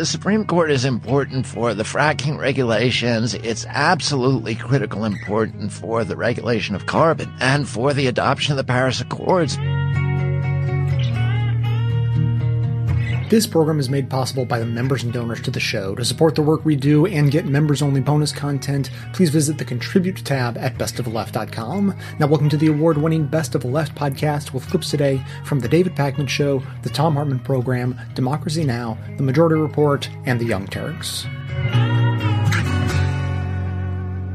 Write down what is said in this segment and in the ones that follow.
the Supreme Court is important for the fracking regulations. It's absolutely critical important for the regulation of carbon and for the adoption of the Paris Accords. This program is made possible by the members and donors to the show. To support the work we do and get members only bonus content, please visit the Contribute tab at bestoftheleft.com. Now, welcome to the award winning Best of the Left podcast with clips today from The David Pakman Show, The Thom Hartmann Program, Democracy Now!, The Majority Report, and The Young Turks.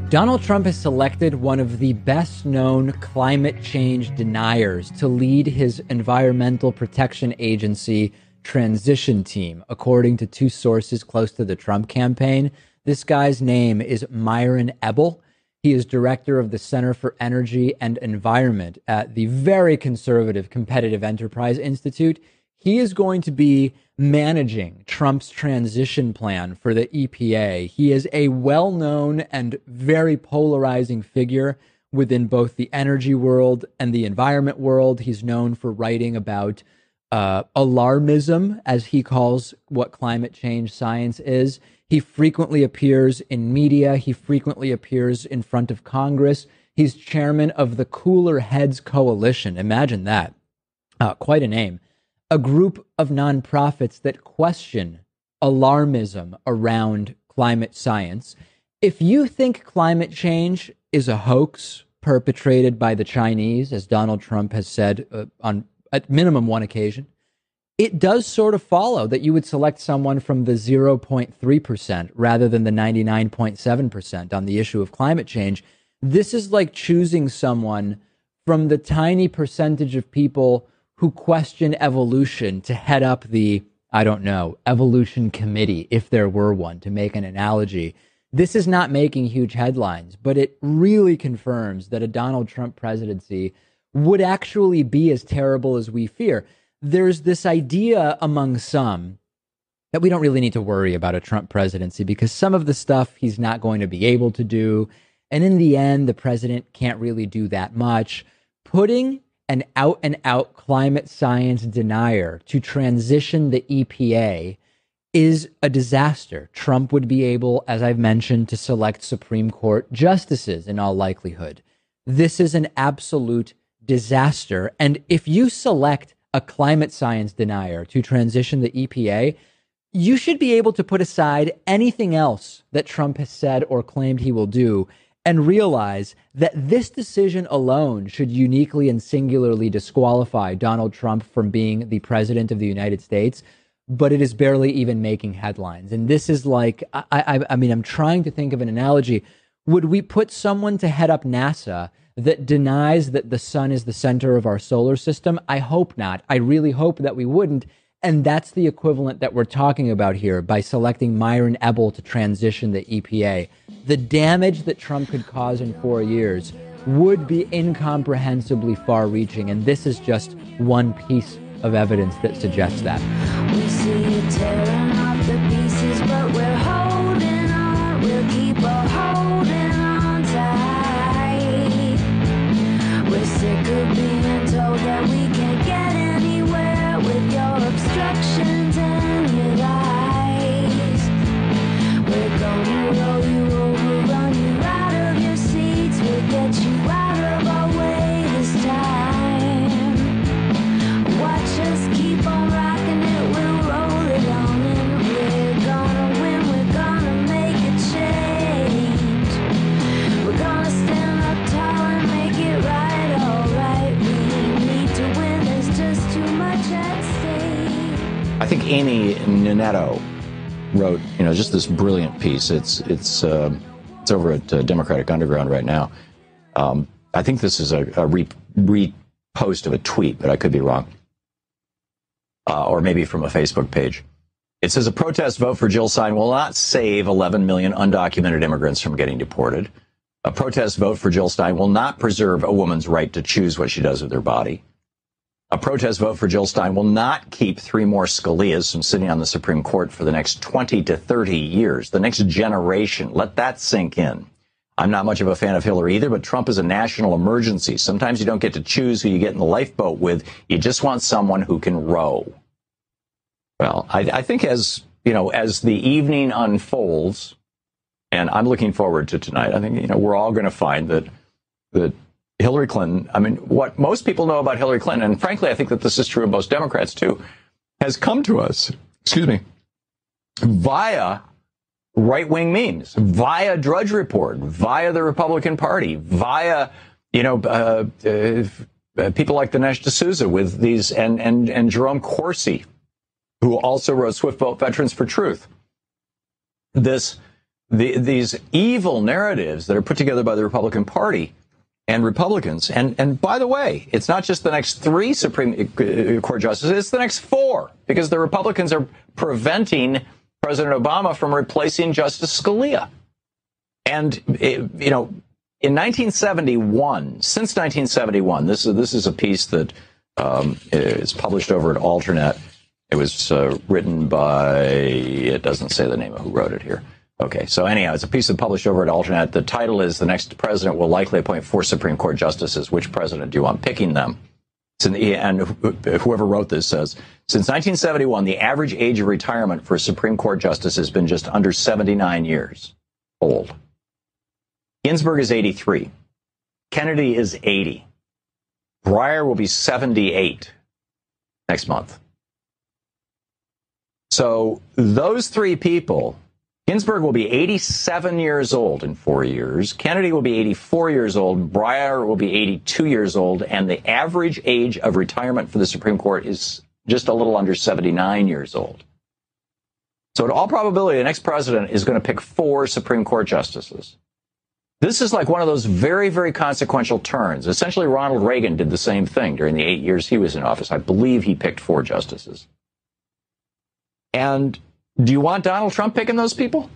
Donald Trump has selected one of the best known climate change deniers to lead his Environmental Protection Agency transition team, according to two sources close to the Trump campaign. This guy's name is Myron Ebell. He is director of the Center for Energy and Environment at the very conservative Competitive Enterprise Institute. He is going to be managing Trump's transition plan for the EPA. He is a well known and very polarizing figure within both the energy world and the environment world. He's known for writing about uh, alarmism, as he calls what climate change science is. He frequently appears in media. He frequently appears in front of Congress. He's chairman of the Cooler Heads Coalition. Imagine that. Uh, quite a name. A group of nonprofits that question alarmism around climate science. If you think climate change is a hoax perpetrated by the Chinese, as Donald Trump has said uh, on at minimum one occasion, it does sort of follow that you would select someone from the 0.3% rather than the 99.7% on the issue of climate change. This is like choosing someone from the tiny percentage of people who question evolution to head up the, I don't know, evolution committee, if there were one, to make an analogy. This is not making huge headlines, but it really confirms that a Donald Trump presidency would actually be as terrible as we fear. There's this idea among some that we don't really need to worry about a Trump presidency because some of the stuff he's not going to be able to do. And in the end, the president can't really do that much. Putting an out and out climate science denier to transition the EPA is a disaster. Trump would be able, as I've mentioned, to select Supreme Court justices in all likelihood. This is an absolute disaster. And if you select a climate science denier to transition the EPA, you should be able to put aside anything else that Trump has said or claimed he will do and realize that this decision alone should uniquely and singularly disqualify Donald Trump from being the president of the United States. But it is barely even making headlines. And this is like, I, I, I mean, I'm trying to think of an analogy. Would we put someone to head up NASA that denies that the sun is the center of our solar system? I hope not. I really hope that we wouldn't. And that's the equivalent that we're talking about here by selecting Myron Ebell to transition the EPA. The damage that Trump could cause in four years would be incomprehensibly far reaching. And this is just one piece of evidence that suggests that. Amy Ninetto wrote, you know, just this brilliant piece. It's it's uh, it's over at uh, Democratic Underground right now. Um, I think this is a, a re- repost of a tweet, but I could be wrong, uh, or maybe from a Facebook page. It says a protest vote for Jill Stein will not save 11 million undocumented immigrants from getting deported. A protest vote for Jill Stein will not preserve a woman's right to choose what she does with her body. A protest vote for Jill Stein will not keep three more Scalias from sitting on the Supreme Court for the next 20 to 30 years, the next generation. Let that sink in. I'm not much of a fan of Hillary either, but Trump is a national emergency. Sometimes you don't get to choose who you get in the lifeboat with. You just want someone who can row. Well, I, I think as you know, as the evening unfolds, and I'm looking forward to tonight. I think you know we're all going to find that that Hillary Clinton. I mean, what most people know about Hillary Clinton, and frankly, I think that this is true of most Democrats too, has come to us. Excuse me, via right wing memes, via Drudge Report, via the Republican Party, via you know uh, uh, people like Dinesh D'Souza with these, and and and Jerome Corsi, who also wrote Swift Boat Veterans for Truth. This the, these evil narratives that are put together by the Republican Party and Republicans. And, and by the way, it's not just the next three Supreme Court justices, it's the next four, because the Republicans are preventing President Obama from replacing Justice Scalia. And, it, you know, in 1971, since 1971, this is, this is a piece that um, is published over at Alternet. It was uh, written by, it doesn't say the name of who wrote it here. Okay, so anyhow, it's a piece of published over at Alternet. The title is The Next President Will Likely Appoint Four Supreme Court Justices. Which president do you want picking them? And whoever wrote this says, since 1971, the average age of retirement for a Supreme Court justice has been just under 79 years old. Ginsburg is 83. Kennedy is 80. Breyer will be 78 next month. So those three people Ginsburg will be 87 years old in four years. Kennedy will be 84 years old. Breyer will be 82 years old. And the average age of retirement for the Supreme Court is just a little under 79 years old. So, in all probability, the next president is going to pick four Supreme Court justices. This is like one of those very, very consequential turns. Essentially, Ronald Reagan did the same thing during the eight years he was in office. I believe he picked four justices. And do you want Donald Trump picking those people?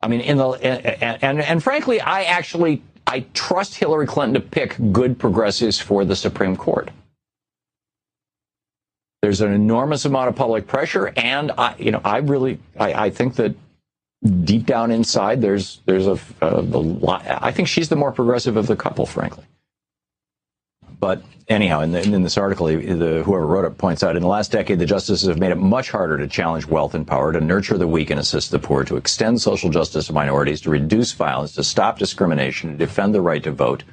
I mean, in the and, and and frankly, I actually I trust Hillary Clinton to pick good progressives for the Supreme Court. There's an enormous amount of public pressure, and I, you know, I really, I, I think that deep down inside, there's there's a, a, a lot. I think she's the more progressive of the couple, frankly. But anyhow, in, the, in this article, the, whoever wrote it points out in the last decade, the justices have made it much harder to challenge wealth and power, to nurture the weak and assist the poor, to extend social justice to minorities, to reduce violence, to stop discrimination, to defend the right to vote.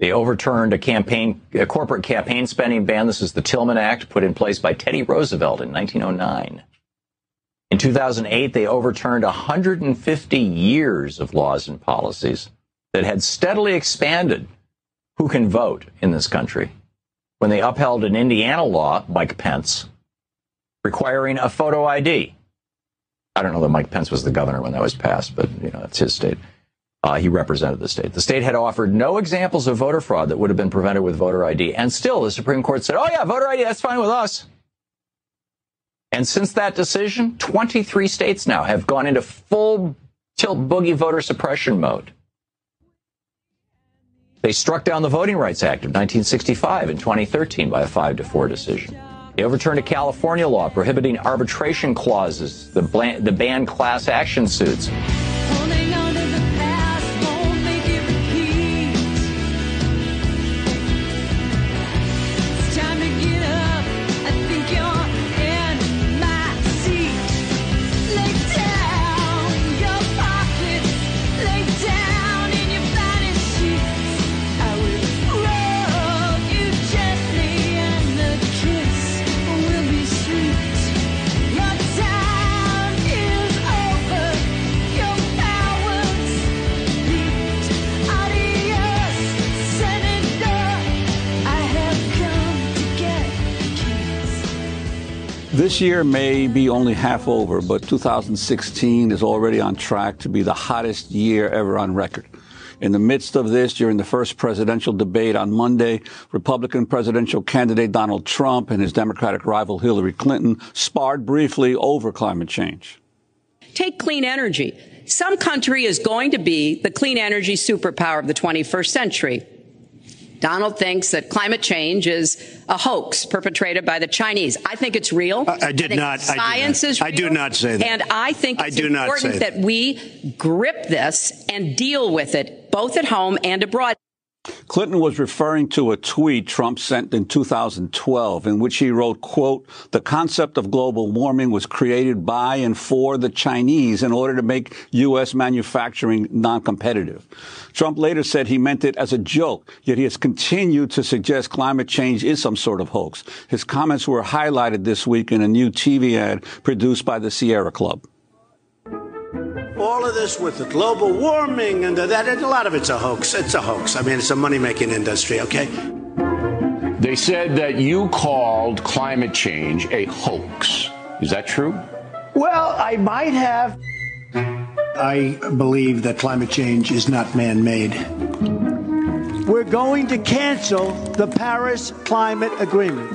They overturned a campaign, a corporate campaign spending ban. This is the Tillman Act put in place by Teddy Roosevelt in 1909. In 2008, they overturned 150 years of laws and policies that had steadily expanded who can vote in this country when they upheld an Indiana law, Mike Pence, requiring a photo ID. I don't know that Mike Pence was the governor when that was passed, but you know, it's his state. Uh, he represented the state. The state had offered no examples of voter fraud that would have been prevented with voter ID. And still, the Supreme Court said, oh, yeah, voter ID, that's fine with us. And since that decision, 23 states now have gone into full tilt boogie voter suppression mode. They struck down the Voting Rights Act of 1965 in 2013 by a 5 to 4 decision. They overturned a California law prohibiting arbitration clauses that ban class action suits. This year may be only half over, but 2016 is already on track to be the hottest year ever on record. In the midst of this, during the first presidential debate on Monday, Republican presidential candidate Donald Trump and his Democratic rival Hillary Clinton sparred briefly over climate change. Take clean energy. Some country is going to be the clean energy superpower of the 21st century. Donald thinks that climate change is a hoax perpetrated by the Chinese. I think it's real. I, I did I not. Science I is real. I do not say that. And I think it's I do important not say that. that we grip this and deal with it both at home and abroad. Clinton was referring to a tweet Trump sent in 2012 in which he wrote, quote, the concept of global warming was created by and for the Chinese in order to make U.S. manufacturing non-competitive. Trump later said he meant it as a joke, yet he has continued to suggest climate change is some sort of hoax. His comments were highlighted this week in a new TV ad produced by the Sierra Club all of this with the global warming and that, and a lot of it's a hoax. It's a hoax. I mean, it's a money making industry, okay? They said that you called climate change a hoax. Is that true? Well, I might have. I believe that climate change is not man made. We're going to cancel the Paris Climate Agreement.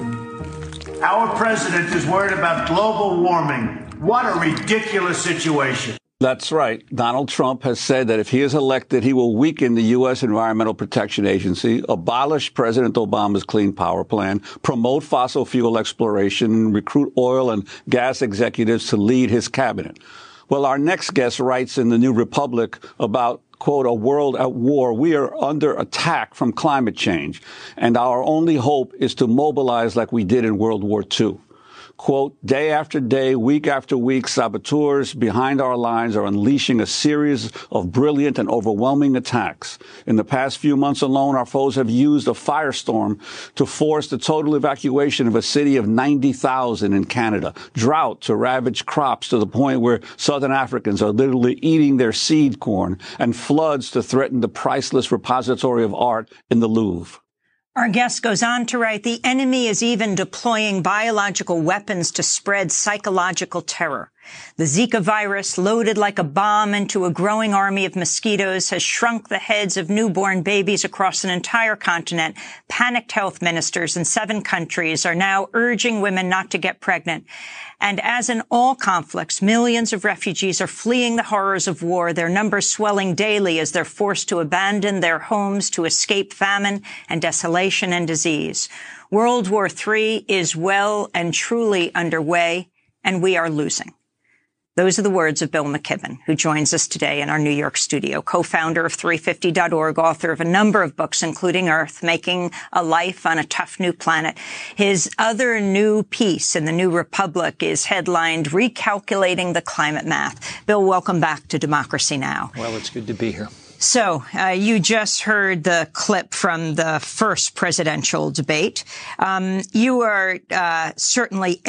Our president is worried about global warming. What a ridiculous situation. That's right. Donald Trump has said that if he is elected, he will weaken the U.S. Environmental Protection Agency, abolish President Obama's Clean Power Plan, promote fossil fuel exploration, recruit oil and gas executives to lead his cabinet. Well, our next guest writes in the New Republic about quote, a world at war. We are under attack from climate change. And our only hope is to mobilize like we did in World War II. Quote, day after day, week after week, saboteurs behind our lines are unleashing a series of brilliant and overwhelming attacks. In the past few months alone, our foes have used a firestorm to force the total evacuation of a city of 90,000 in Canada, drought to ravage crops to the point where Southern Africans are literally eating their seed corn, and floods to threaten the priceless repository of art in the Louvre. Our guest goes on to write, the enemy is even deploying biological weapons to spread psychological terror. The Zika virus, loaded like a bomb into a growing army of mosquitoes, has shrunk the heads of newborn babies across an entire continent. Panicked health ministers in seven countries are now urging women not to get pregnant. And as in all conflicts, millions of refugees are fleeing the horrors of war, their numbers swelling daily as they're forced to abandon their homes to escape famine and desolation and disease. World War III is well and truly underway, and we are losing. Those are the words of Bill McKibben, who joins us today in our New York studio, co-founder of 350.org, author of a number of books, including Eaarth, Making a Life on a Tough New Planet. His other new piece in the New Republic is headlined Recalculating the Climate Math. Bill, welcome back to Democracy Now! Well, it's good to be here. So, uh, you just heard the clip from the first presidential debate. Um, you are uh, certainly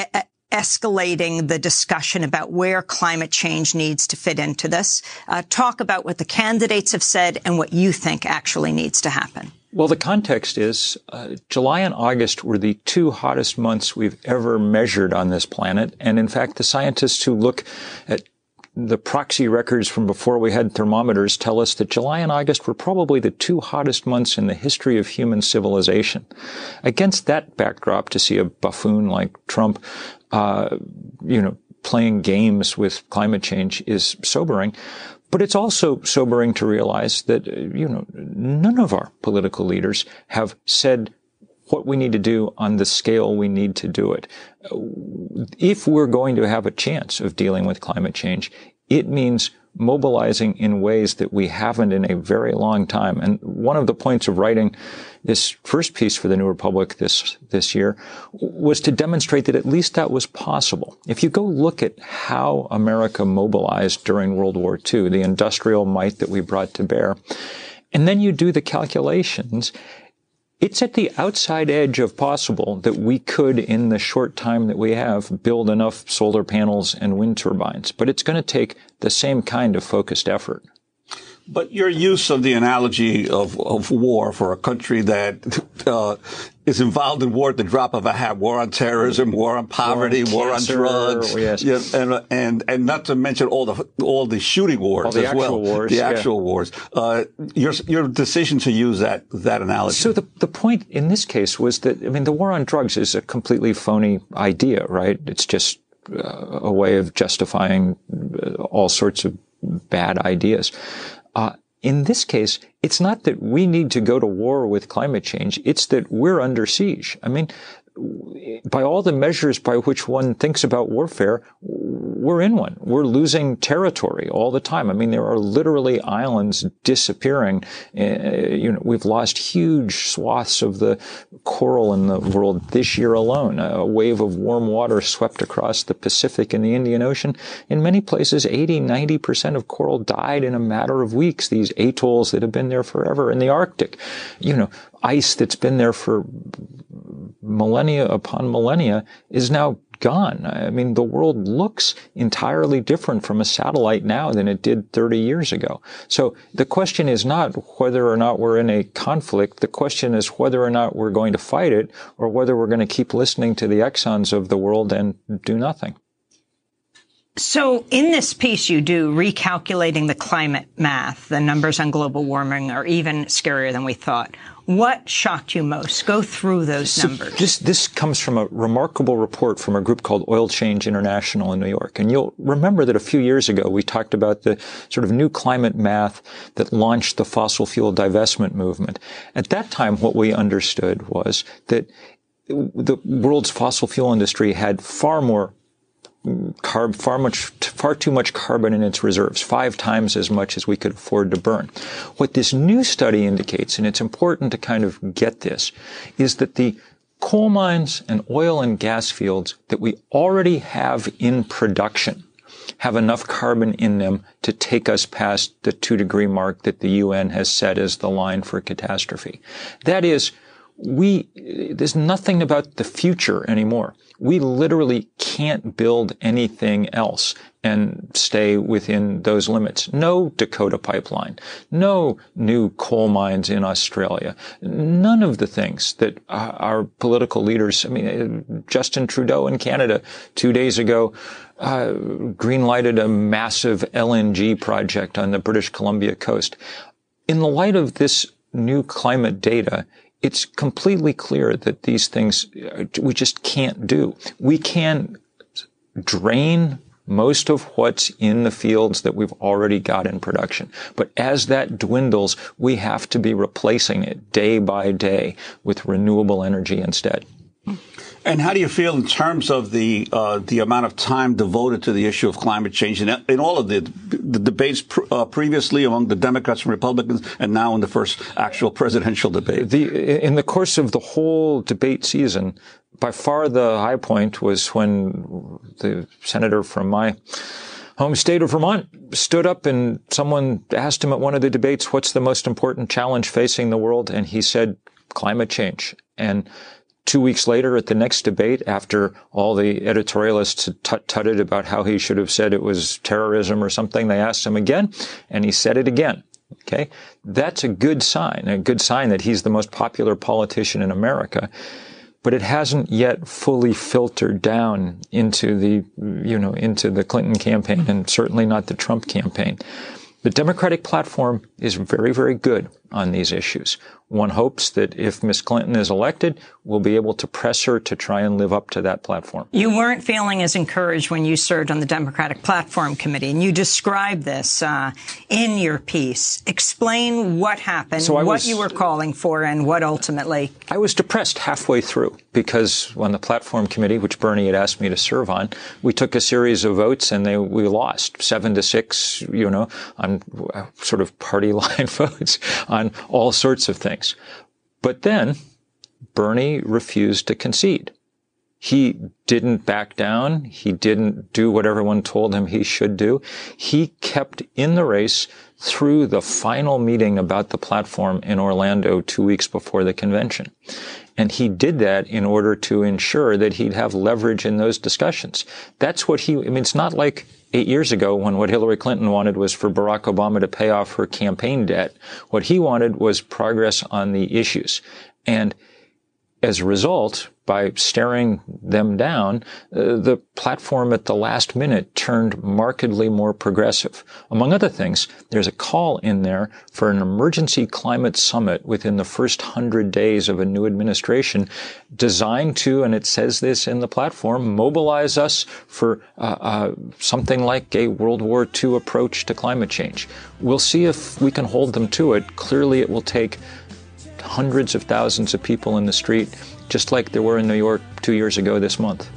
escalating the discussion about where climate change needs to fit into this. Uh, talk about what the candidates have said and what you think actually needs to happen. Well, the context is uh, July and August were the two hottest months we've ever measured on this planet. And in fact, the scientists who look at the proxy records from before we had thermometers tell us that July and August were probably the two hottest months in the history of human civilization. Against that backdrop, to see a buffoon like Trump, uh, you know, playing games with climate change is sobering. But it's also sobering to realize that, you know, none of our political leaders have said what we need to do on the scale we need to do it. If we're going to have a chance of dealing with climate change, it means mobilizing in ways that we haven't in a very long time. And one of the points of writing this first piece for the New Republic this, this year was to demonstrate that at least that was possible. If you go look at how America mobilized during World War II, the industrial might that we brought to bear, and then you do the calculations, it's at the outside edge of possible that we could, in the short time that we have, build enough solar panels and wind turbines. But it's going to take the same kind of focused effort. But your use of the analogy of, of war for a country that uh, is involved in war at the drop of a hat, war on terrorism, war on poverty, war on, war on drugs, yes. yeah, and and and not to mention all the all the shooting wars the as well, wars, the yeah. actual wars. Uh, your your decision to use that that analogy. So the the point in this case was that I mean the war on drugs is a completely phony idea, right? It's just uh, a way of justifying uh, all sorts of bad ideas. Uh, in this case, it's not that we need to go to war with climate change. It's that we're under siege. I mean, by all the measures by which one thinks about warfare, we're in one. We're losing territory all the time. I mean, there are literally islands disappearing. Uh, you know, we've lost huge swaths of the coral in the world this year alone. A wave of warm water swept across the Pacific and the Indian Ocean. In many places, 80, 90% of coral died in a matter of weeks. These atolls that have been there forever in the Arctic, you know, ice that's been there for millennia upon millennia is now gone. I mean, the world looks entirely different from a satellite now than it did 30 years ago. So the question is not whether or not we're in a conflict. The question is whether or not we're going to fight it or whether we're going to keep listening to the Exxons of the world and do nothing. So in this piece, you do recalculating the climate math. The numbers on global warming are even scarier than we thought. What shocked you most? Go through those so numbers. This, this comes from a remarkable report from a group called Oil Change International in New York. And you'll remember that a few years ago, we talked about the sort of new climate math that launched the fossil fuel divestment movement. At that time, what we understood was that the world's fossil fuel industry had far more carb, far much, far too much carbon in its reserves, five times as much as we could afford to burn. What this new study indicates, and it's important to kind of get this, is that the coal mines and oil and gas fields that we already have in production have enough carbon in them to take us past the two degree mark that the UN has set as the line for catastrophe. That is, we, there's nothing about the future anymore. We literally can't build anything else and stay within those limits. No Dakota pipeline, no new coal mines in Australia, none of the things that our political leaders, I mean, Justin Trudeau in Canada two days ago, uh, greenlighted a massive LNG project on the British Columbia coast. In the light of this new climate data, it's completely clear that these things uh, we just can't do. We can drain most of what's in the fields that we've already got in production. But as that dwindles, we have to be replacing it day by day with renewable energy instead. And how do you feel in terms of the uh, the amount of time devoted to the issue of climate change in, in all of the, the debates pr- uh, previously among the Democrats and Republicans, and now in the first actual presidential debate? The, in the course of the whole debate season, by far the high point was when the senator from my home state of Vermont stood up and someone asked him at one of the debates, "What's the most important challenge facing the world?" And he said, "Climate change." And Two weeks later, at the next debate, after all the editorialists had tutted about how he should have said it was terrorism or something, they asked him again, and he said it again. Okay? That's a good sign, a good sign that he's the most popular politician in America. But it hasn't yet fully filtered down into the, you know, into the Clinton campaign and certainly not the Trump campaign. The Democratic platform is very, very good on these issues. One hopes that if Ms. Clinton is elected, we'll be able to press her to try and live up to that platform. You weren't feeling as encouraged when you served on the Democratic Platform Committee, and you described this uh, in your piece. Explain what happened, so what was, you were calling for, and what ultimately. I was depressed halfway through because on the Platform Committee, which Bernie had asked me to serve on, we took a series of votes and they, we lost seven to six, you know, on uh, sort of party line votes on all sorts of things. But then Bernie refused to concede. He didn't back down. He didn't do what everyone told him he should do. He kept in the race through the final meeting about the platform in Orlando two weeks before the convention. And he did that in order to ensure that he'd have leverage in those discussions. That's what he, I mean, it's not like eight years ago when what Hillary Clinton wanted was for Barack Obama to pay off her campaign debt. What he wanted was progress on the issues. And as a result, by staring them down, uh, the platform at the last minute turned markedly more progressive. Among other things, there's a call in there for an emergency climate summit within the first hundred days of a new administration designed to, and it says this in the platform, mobilize us for uh, uh, something like a World War II approach to climate change. We'll see if we can hold them to it. Clearly, it will take hundreds of thousands of people in the street just like there were in New York two years ago this month.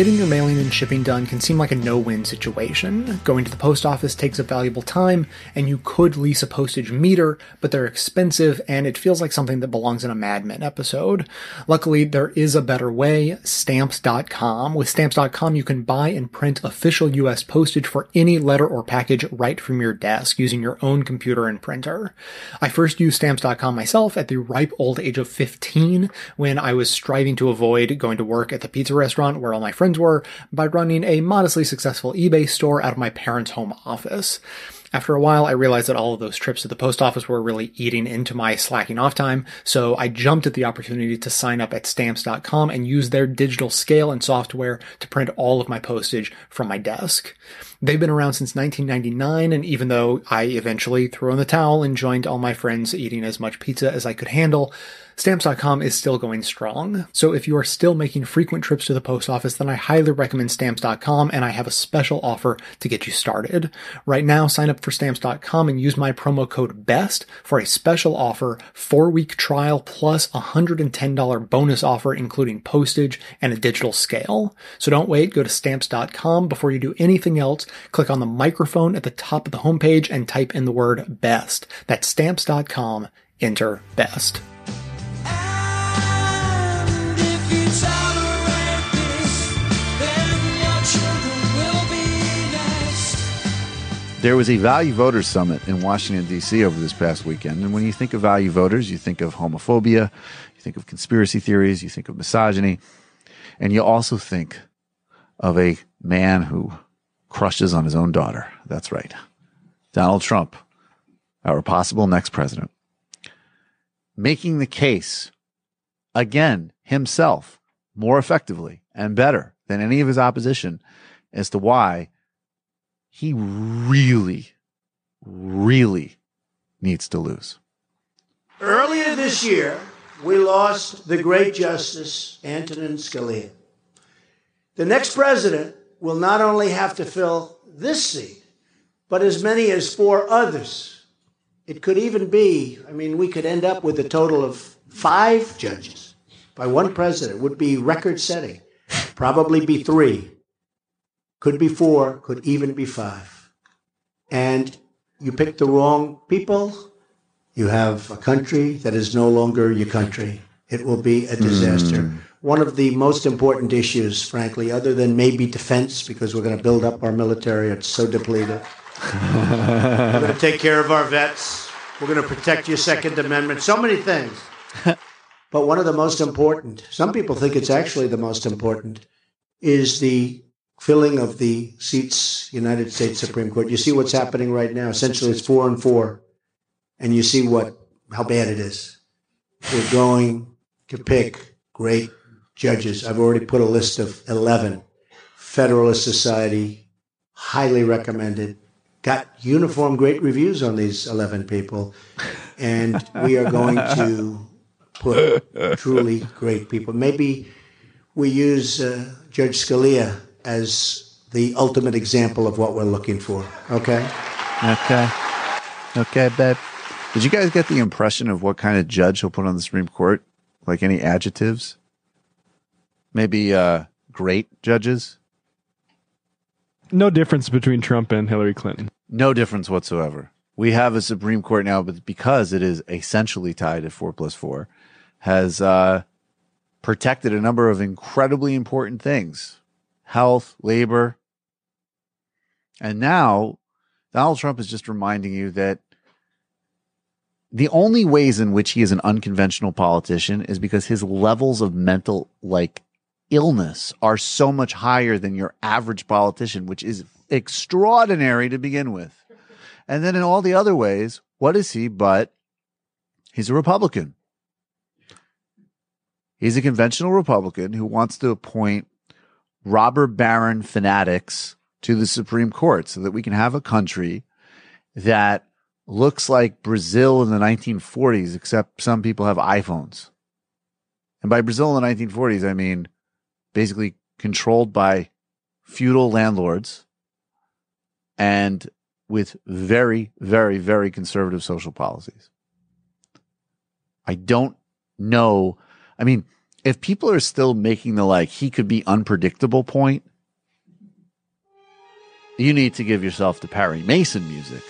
Getting your mailing and shipping done can seem like a no win situation. Going to the post office takes up valuable time, and you could lease a postage meter, but they're expensive and it feels like something that belongs in a Mad Men episode. Luckily, there is a better way stamps.com. With stamps.com, you can buy and print official US postage for any letter or package right from your desk using your own computer and printer. I first used stamps.com myself at the ripe old age of 15 when I was striving to avoid going to work at the pizza restaurant where all my friends were by running a modestly successful eBay store out of my parents' home office. After a while, I realized that all of those trips to the post office were really eating into my slacking off time, so I jumped at the opportunity to sign up at stamps.com and use their digital scale and software to print all of my postage from my desk. They've been around since 1999, and even though I eventually threw in the towel and joined all my friends eating as much pizza as I could handle, Stamps.com is still going strong. So if you are still making frequent trips to the post office, then I highly recommend Stamps.com and I have a special offer to get you started. Right now, sign up for Stamps.com and use my promo code BEST for a special offer, four week trial plus $110 bonus offer, including postage and a digital scale. So don't wait. Go to Stamps.com before you do anything else. Click on the microphone at the top of the homepage and type in the word BEST. That's Stamps.com. Enter BEST. There was a Value Voters Summit in Washington, D.C. over this past weekend. And when you think of value voters, you think of homophobia, you think of conspiracy theories, you think of misogyny, and you also think of a man who crushes on his own daughter. That's right. Donald Trump, our possible next president, making the case again himself more effectively and better than any of his opposition as to why he really, really needs to lose. Earlier this year, we lost the great Justice Antonin Scalia. The next president will not only have to fill this seat, but as many as four others. It could even be, I mean, we could end up with a total of five judges by one president, would be record setting, probably be three could be four, could even be five. And you pick the wrong people, you have a country that is no longer your country. It will be a disaster. Mm. One of the most important issues, frankly, other than maybe defense, because we're going to build up our military, it's so depleted. we're going to take care of our vets. We're going to protect your Second Amendment. So many things. but one of the most important, some people think it's actually the most important, is the filling of the seats, United States Supreme Court. You see what's happening right now. Essentially, it's four and four, and you see what how bad it is. We're going to pick great judges. I've already put a list of eleven. Federalist Society, highly recommended. Got uniform great reviews on these eleven people, and we are going to put truly great people. Maybe we use uh, Judge Scalia as the ultimate example of what we're looking for. Okay? Okay. Okay, babe. Did you guys get the impression of what kind of judge he'll put on the Supreme Court? Like any adjectives? Maybe uh, great judges? No difference between Trump and Hillary Clinton. No difference whatsoever. We have a Supreme Court now, but because it is essentially tied at four plus four, has uh, protected a number of incredibly important things health, labor. And now Donald Trump is just reminding you that the only ways in which he is an unconventional politician is because his levels of mental like illness are so much higher than your average politician, which is extraordinary to begin with. And then in all the other ways, what is he but he's a Republican? He's a conventional Republican who wants to appoint robber baron fanatics to the Supreme Court so that we can have a country that looks like Brazil in the 1940s, except some people have iPhones. And by Brazil in the 1940s, I mean basically controlled by feudal landlords and with very, very, very conservative social policies. I don't know. I mean, if people are still making the like he could be unpredictable point, you need to give yourself the Perry Mason music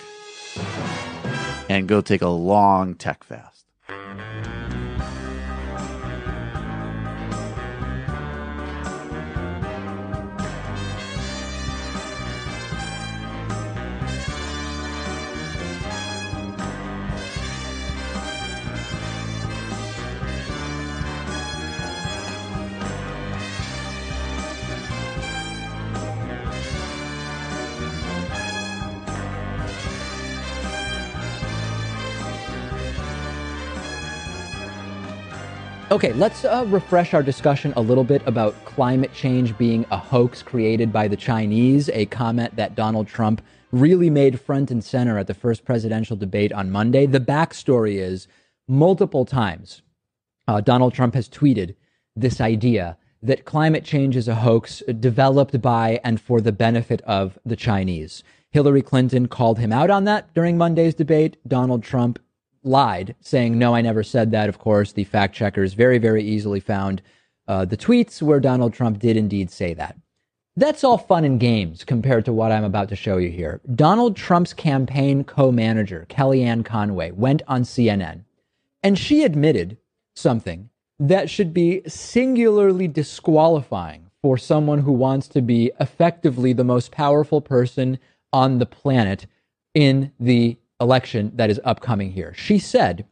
and go take a long tech fast. Okay, let's uh, refresh our discussion a little bit about climate change being a hoax created by the Chinese, a comment that Donald Trump really made front and center at the first presidential debate on Monday. The backstory is multiple times uh, Donald Trump has tweeted this idea that climate change is a hoax developed by and for the benefit of the Chinese. Hillary Clinton called him out on that during Monday's debate. Donald Trump lied, saying, No, I never said that. Of course, the fact checkers very, very easily found uh, the tweets where Donald Trump did indeed say that. That's all fun and games compared to what I'm about to show you here. Donald Trump's campaign co manager, Kellyanne Conway, went on CNN and she admitted something that should be singularly disqualifying for someone who wants to be effectively the most powerful person on the planet in the election that is upcoming here. She said,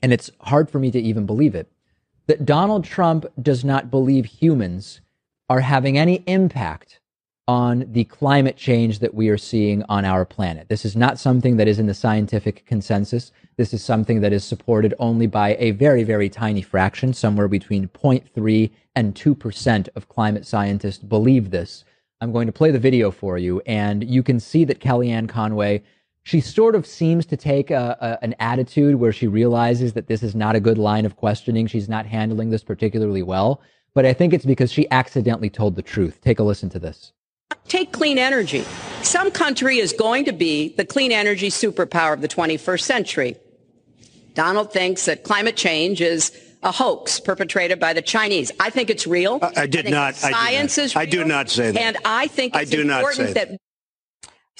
and it's hard for me to even believe it, that Donald Trump does not believe humans are having any impact on the climate change that we are seeing on our planet. This is not something that is in the scientific consensus. This is something that is supported only by a very, very tiny fraction, somewhere between 0.3 and 2% of climate scientists believe this. I'm going to play the video for you, and you can see that Kellyanne Conway she sort of seems to take a, a, an attitude where she realizes that this is not a good line of questioning. She's not handling this particularly well. But I think it's because she accidentally told the truth. Take a listen to this. Take clean energy. Some country is going to be the clean energy superpower of the 21st century. Donald thinks that climate change is a hoax perpetrated by the Chinese. I think it's real. I, I did I not. Science I did not. is. I do not say that. And I think I it's do not important say that. that.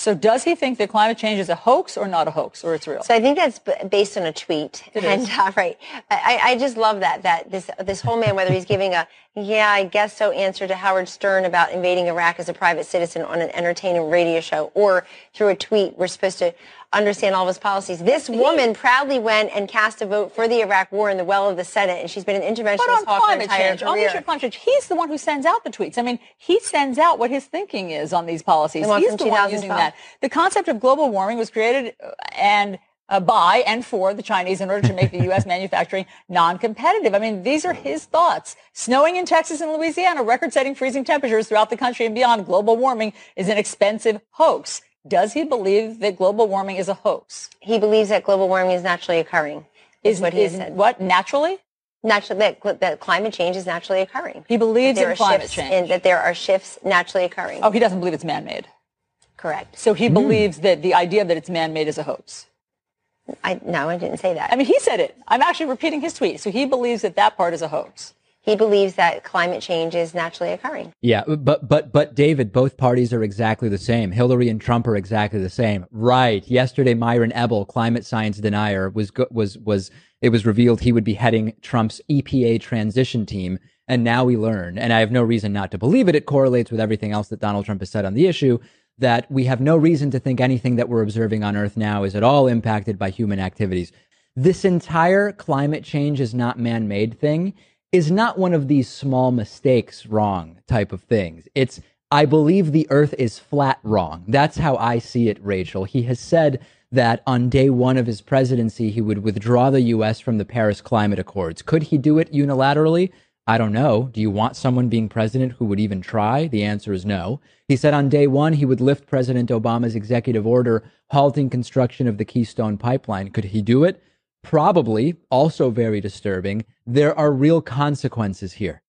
So does he think that climate change is a hoax or not a hoax or it's real? So I think that's b- based on a tweet. It and is. uh, right, I, I just love that that this this whole man, whether he's giving a yeah, I guess so answer to Howard Stern about invading Iraq as a private citizen on an entertaining radio show, or through a tweet, we're supposed to understand all of his policies. This woman proudly went and cast a vote for the Iraq war in the well of the Senate, and she's been an interventionist But on hawk her climate entire change, on the career. issue of climate change, he's the one who sends out the tweets. I mean, he sends out what his thinking is on these policies. The He's the one using that. The concept of global warming was created uh, and uh, by and for the Chinese in order to make the U.S. manufacturing non-competitive. I mean, these are his thoughts. Snowing in Texas and Louisiana, record-setting freezing temperatures throughout the country and beyond. Global warming is an expensive hoax. Does he believe that global warming is a hoax? He believes that global warming is naturally occurring. Is, what he is said. what naturally? Naturally, that, that climate change is naturally occurring. He believes That there in are climate shifts change. and that there are shifts naturally occurring. Oh, he doesn't believe it's man-made. Correct. So he hmm. believes that the idea that it's man-made is a hoax. I no, I didn't say that. I mean, he said it. I'm actually repeating his tweet. So he believes that that part is a hoax. He believes that climate change is naturally occurring. Yeah, but but but David, both parties are exactly the same. Hillary and Trump are exactly the same. Right. Yesterday, Myron Ebell, climate science denier, was was was it was revealed he would be heading Trump's EPA transition team, and now we learn, and I have no reason not to believe it. It correlates with everything else that Donald Trump has said on the issue. That we have no reason to think anything that we're observing on Earth now is at all impacted by human activities. This entire climate change is not man made thing is not one of these small mistakes wrong type of things. It's, I believe the earth is flat wrong. That's how I see it, Rachel. He has said that on day one of his presidency, he would withdraw the U.S. from the Paris Climate Accords. Could he do it unilaterally? I don't know. Do you want someone being president who would even try? The answer is no. He said on day one he would lift President Obama's executive order halting construction of the Keystone Pipeline. Could he do it? Probably. Also very disturbing. There are real consequences here.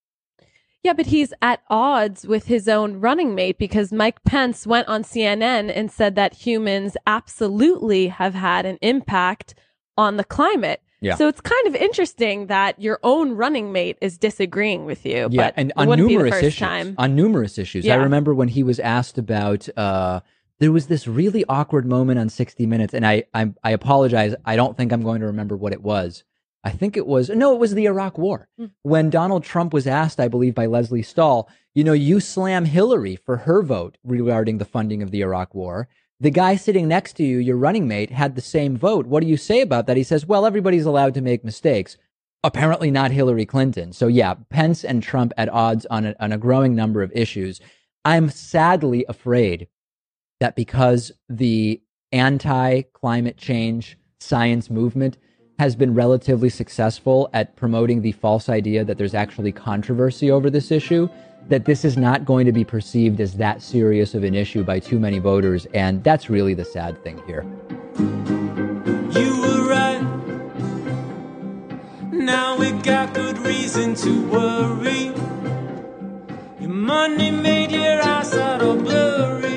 Yeah, but he's at odds with his own running mate because Mike Pence went on CNN and said that humans absolutely have had an impact on the climate. Yeah. So it's kind of interesting that your own running mate is disagreeing with you. Yeah, but and on numerous issues. On numerous issues. I remember when he was asked about. Uh, there was this really awkward moment on 60 Minutes, and I, I I apologize. I don't think I'm going to remember what it was. I think it was no, it was the Iraq War hmm. when Donald Trump was asked, I believe, by Lesley Stahl. You know, you slam Hillary for her vote regarding the funding of the Iraq War. The guy sitting next to you, your running mate, had the same vote. What do you say about that? He says, well, everybody's allowed to make mistakes. Apparently not Hillary Clinton. So yeah, Pence and Trump at odds on a, on a growing number of issues. I'm sadly afraid that because the anti climate change science movement has been relatively successful at promoting the false idea that there's actually controversy over this issue, that this is not going to be perceived as that serious of an issue by too many voters. And that's really the sad thing here. You were right. Now we got good reason to worry. Your money made your eyesight all blurry.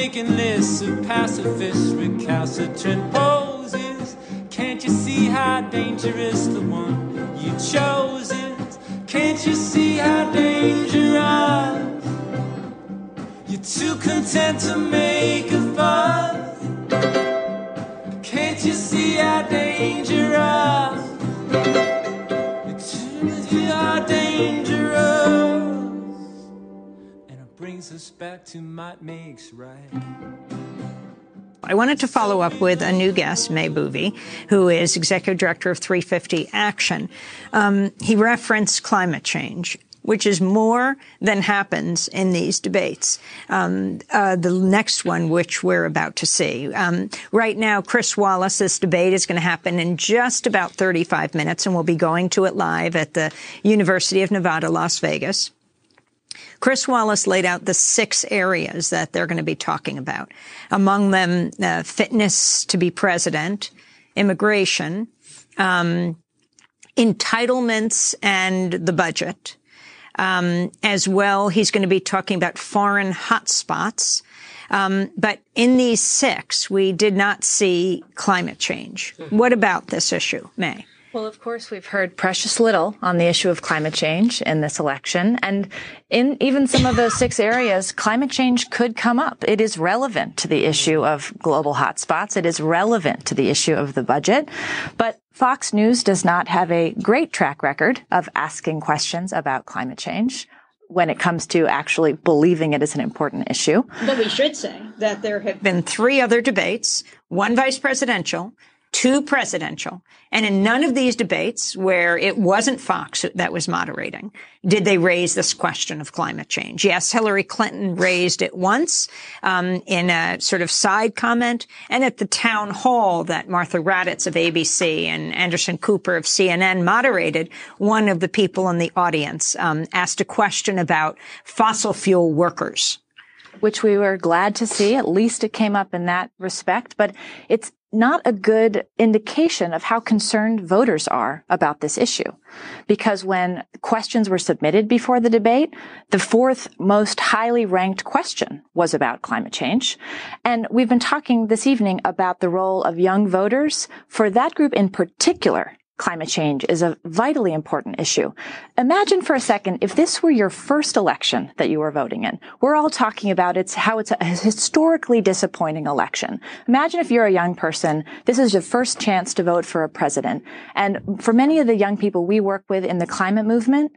Making lists of pacifists, recalcitrant poses. Can't you see how dangerous the one you chose is? Can't you see how dangerous? You're too content to make a fuss. Can't you see how dangerous? You're too dangerous. Brings us back to might makes right. I wanted to follow up with a new guest, May Boeve, who is executive director of 350 Action. Um, he referenced climate change. Which is more than happens in these debates. Um, uh, the next one, which we're about to see. Um, right now, Chris Wallace's debate is going to happen in just about 35 minutes, and we'll be going to it live at the University of Nevada, Las Vegas. Chris Wallace laid out the six areas that they're going to be talking about. Among them, uh, fitness to be president, immigration, um, entitlements and the budget. Um, as well, he's going to be talking about foreign hotspots. Um, but in these six, we did not see climate change. What about this issue, May? Well, of course, we've heard precious little on the issue of climate change in this election. And in even some of those six areas, climate change could come up. It is relevant to the issue of global hotspots. It is relevant to the issue of the budget. But Fox News does not have a great track record of asking questions about climate change when it comes to actually believing it is an important issue. But we should say that there have been three other debates, one vice presidential, two presidential. And in none of these debates where it wasn't Fox that was moderating, did they raise this question of climate change. Yes, Hillary Clinton raised it once um, in a sort of side comment, and at the town hall that Martha Raddatz of ABC and Anderson Cooper of CNN moderated, one of the people in the audience um, asked a question about fossil fuel workers which we were glad to see. At least it came up in that respect, but it's not a good indication of how concerned voters are about this issue. Because when questions were submitted before the debate, the fourth most highly ranked question was about climate change. And we've been talking this evening about the role of young voters. For that group in particular, climate change is a vitally important issue. Imagine for a second if this were your first election that you were voting in. We're all talking about it's how it's a historically disappointing election. Imagine if you're a young person, this is your first chance to vote for a president. And for many of the young people we work with in the climate movement,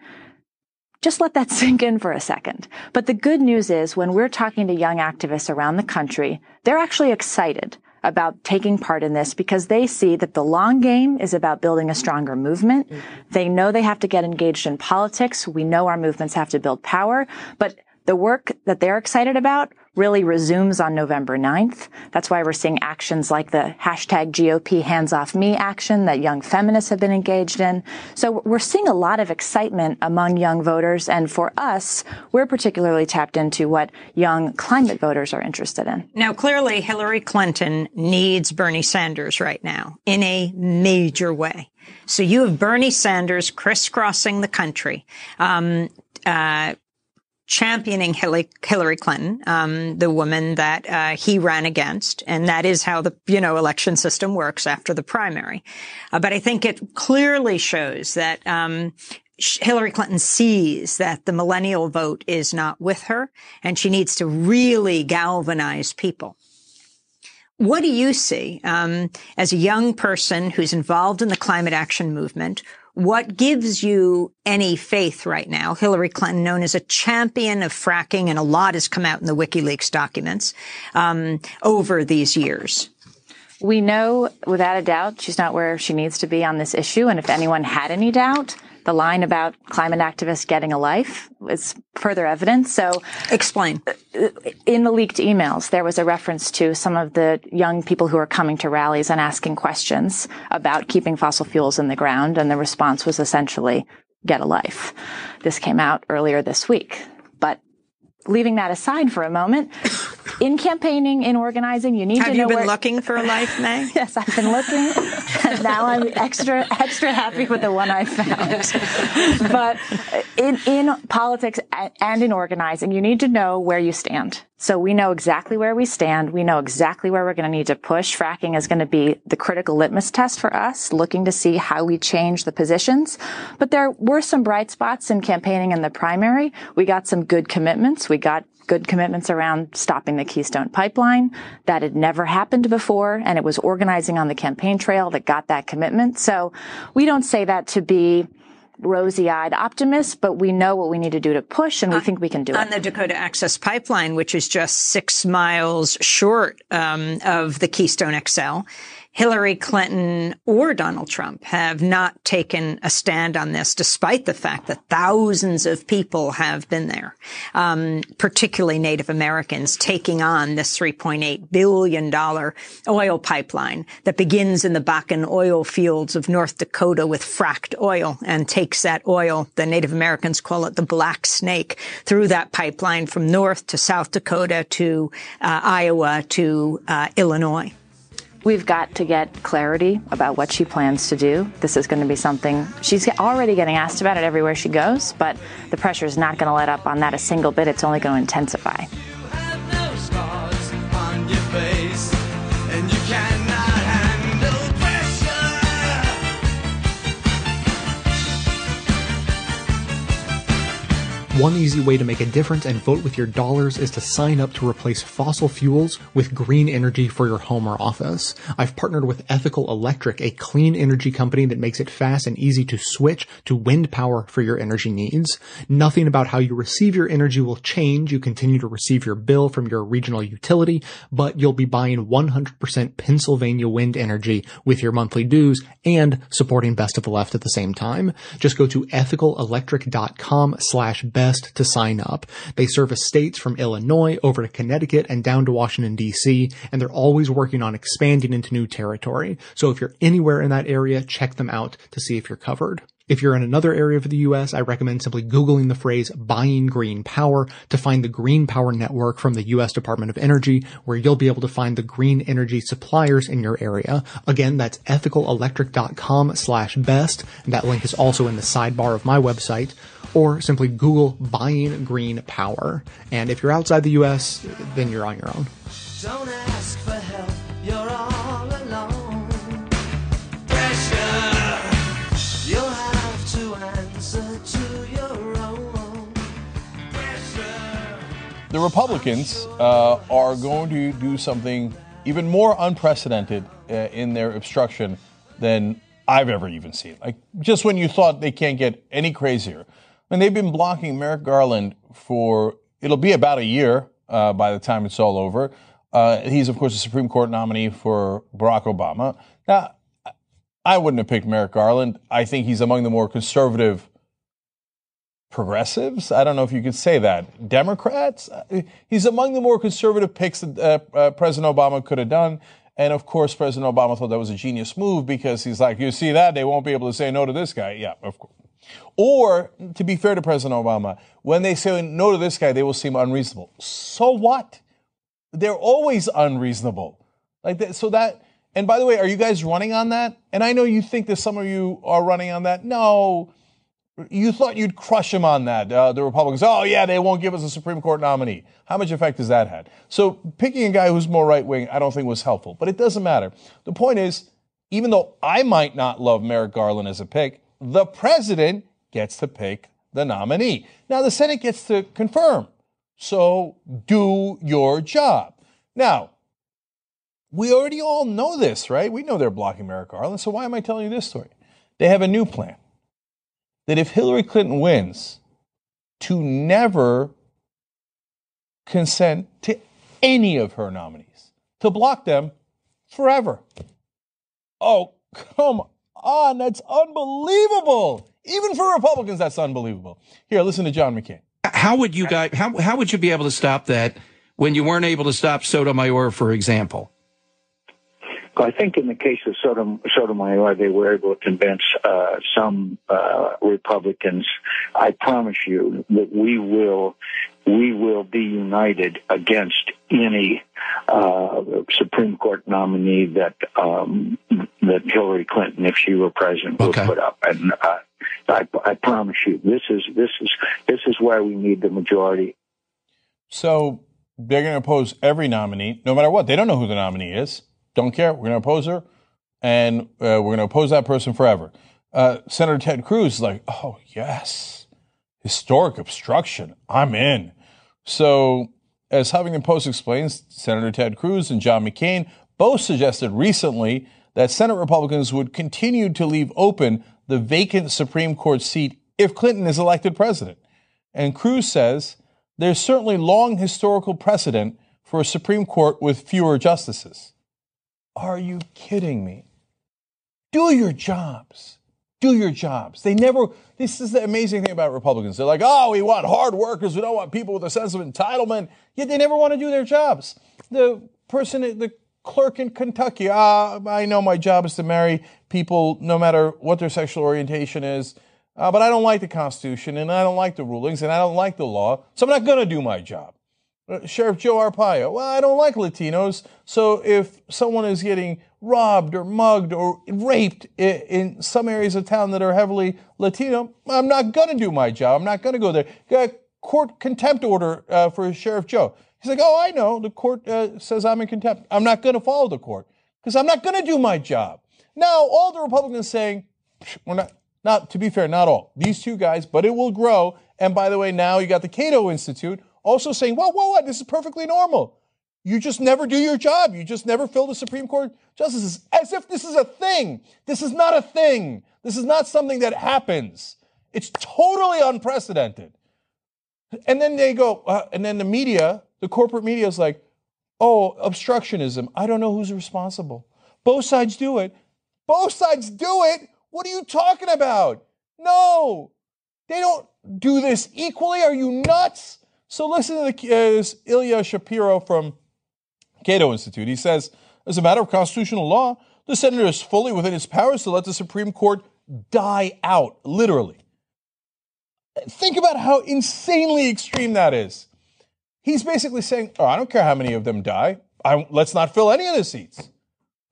just let that sink in for a second. But the good news is when we're talking to young activists around the country, they're actually excited about taking part in this because they see that the long game is about building a stronger movement. Mm-hmm. They know they have to get engaged in politics. We know our movements have to build power, but the work that they're excited about really resumes on November 9th. That's why we're seeing actions like the hashtag GOP hands off me action that young feminists have been engaged in. So we're seeing a lot of excitement among young voters. And for us, we're particularly tapped into what young climate voters are interested in. Now, clearly Hillary Clinton needs Bernie Sanders right now in a major way. So you have Bernie Sanders crisscrossing the country. Um, uh, championing Hillary Clinton, um, the woman that uh, he ran against, and that is how the you know election system works after the primary. Uh, but I think it clearly shows that um, Hillary Clinton sees that the millennial vote is not with her, and she needs to really galvanize people. What do you see um, as a young person who's involved in the climate action movement? What gives you any faith right now? Hillary Clinton, known as a champion of fracking, and a lot has come out in the WikiLeaks documents um, over these years. We know without a doubt she's not where she needs to be on this issue. And if anyone had any doubt, the line about climate activists getting a life is further evidence. So explain. Uh, in the leaked emails, there was a reference to some of the young people who are coming to rallies and asking questions about keeping fossil fuels in the ground. And the response was essentially, get a life. This came out earlier this week. But leaving that aside for a moment, in campaigning, in organizing, you need Have to know. Have you been looking for a life, May? yes, I've been looking. and now I'm extra, extra happy with the one I found. but in, in politics and in organizing, you need to know where you stand. So we know exactly where we stand. We know exactly where we're going to need to push. Fracking is going to be the critical litmus test for us, looking to see how we change the positions. But there were some bright spots in campaigning in the primary. We got some good commitments. We got good commitments around stopping the Keystone pipeline. That had never happened before. And it was organizing on the campaign trail that got that commitment. So we don't say that to be rosy-eyed optimists, but we know what we need to do to push, and we think we can do on it. On the Dakota Access Pipeline, which is just six miles short um, of the Keystone XL, Hillary Clinton or Donald Trump have not taken a stand on this, despite the fact that thousands of people have been there, um, particularly Native Americans, taking on this $3.8 billion oil pipeline that begins in the Bakken oil fields of North Dakota with fracked oil and takes that oil, the Native Americans call it the black snake, through that pipeline from North to South Dakota to uh, Iowa to uh, Illinois. We've got to get clarity about what she plans to do. This is going to be something she's already getting asked about it everywhere she goes, but the pressure is not going to let up on that a single bit. It's only going to intensify. One easy way to make a difference and vote with your dollars is to sign up to replace fossil fuels with green energy for your home or office. I've partnered with Ethical Electric, a clean energy company that makes it fast and easy to switch to wind power for your energy needs. Nothing about how you receive your energy will change. You continue to receive your bill from your regional utility, but you'll be buying 100% Pennsylvania wind energy with your monthly dues and supporting Best of the Left at the same time. Just go to ethicalelectric.com slash best to sign up. They service states from Illinois over to Connecticut and down to Washington DC, and they're always working on expanding into new territory. So if you're anywhere in that area, check them out to see if you're covered. If you're in another area of the US, I recommend simply Googling the phrase buying green power to find the green power network from the US Department of Energy, where you'll be able to find the green energy suppliers in your area. Again, that's ethicalelectric.com slash best. And that link is also in the sidebar of my website or simply Google buying green power. And if you're outside the US, then you're on your own. Don't ask for help, you're all alone. Pressure, you'll have to answer to your own. Pressure. The Republicans uh, are going to do something even more unprecedented uh, in their obstruction than I've ever even seen. Like just when you thought they can't get any crazier. And they've been blocking Merrick Garland for, it'll be about a year uh, by the time it's all over. Uh, he's, of course, a Supreme Court nominee for Barack Obama. Now, I wouldn't have picked Merrick Garland. I think he's among the more conservative progressives. I don't know if you could say that. Democrats? Uh, he's among the more conservative picks that uh, uh, President Obama could have done. And of course, President Obama thought that was a genius move because he's like, you see that? They won't be able to say no to this guy. Yeah, of course. Or, to be fair to President Obama, when they say no to this guy, they will seem unreasonable. So what? They're always unreasonable. Like that, so that, and by the way, are you guys running on that? And I know you think that some of you are running on that. No. You thought you'd crush him on that. Uh, the Republicans, oh, yeah, they won't give us a Supreme Court nominee. How much effect has that had? So picking a guy who's more right wing, I don't think was helpful, but it doesn't matter. The point is, even though I might not love Merrick Garland as a pick, the president gets to pick the nominee. Now, the Senate gets to confirm. So do your job. Now, we already all know this, right? We know they're blocking Merrick Garland. So why am I telling you this story? They have a new plan that if Hillary Clinton wins, to never consent to any of her nominees, to block them forever. Oh, come on. That's unbelievable. Even for Republicans, that's unbelievable. Here, listen to John McCain. How would you guys, how, how would you be able to stop that when you weren't able to stop Sotomayor, for example? I think in the case of Sotom- Sotomayor, they were able to convince uh, some uh, Republicans. I promise you that we will we will be united against any uh, Supreme Court nominee that um, that Hillary Clinton, if she were president, would put up. And uh, I, I promise you, this is this is this is why we need the majority. So they're going to oppose every nominee, no matter what. They don't know who the nominee is. Don't care. We're going to oppose her, and uh, we're going to oppose that person forever. Uh, Senator Ted Cruz is like, oh yes, historic obstruction. I'm in. So, as Huffington Post explains, Senator Ted Cruz and John McCain both suggested recently that Senate Republicans would continue to leave open the vacant Supreme Court seat if Clinton is elected president. And Cruz says there's certainly long historical precedent for a Supreme Court with fewer justices. Are you kidding me? Do your jobs. Do your jobs. They never, this is the amazing thing about Republicans. They're like, oh, we want hard workers. We don't want people with a sense of entitlement. Yet they never want to do their jobs. The person, the clerk in Kentucky, ah, I know my job is to marry people no matter what their sexual orientation is. Uh, but I don't like the Constitution and I don't like the rulings and I don't like the law, so I'm not going to do my job. Uh, Sheriff Joe Arpaio, well, I don't like Latinos, so if someone is getting robbed or mugged or raped in, some areas of town that are heavily Latino, I'm not going to do my job. I'm not going to go there. Got court contempt order uh, for Sheriff Joe. He's like, oh, I know. The court uh, says I'm in contempt. I'm not going to follow the court because I'm not going to do my job. Now, all the Republicans saying, we're not, not, to be fair, not all. These two guys, but it will grow. And by the way, now you got the Cato Institute also saying, whoa, whoa, whoa, this is perfectly normal. You just never do your job. You just never fill the Supreme Court justices as if this is a thing. This is not a thing. This is not something that happens. It's totally unprecedented. And then they go, uh, and then the media, the corporate media is like, oh, obstructionism. I don't know who's responsible. Both sides do it. Both sides do it. What are you talking about? No, they don't do this equally. Are you nuts? So listen to uh, Ilya Shapiro from Cato Institute. He says, as a matter of constitutional law, the senator is fully within his powers to let the Supreme Court die out, literally. Think about how insanely extreme that is. He's basically saying, oh, I don't care how many of them die. I, let's not fill any of the seats.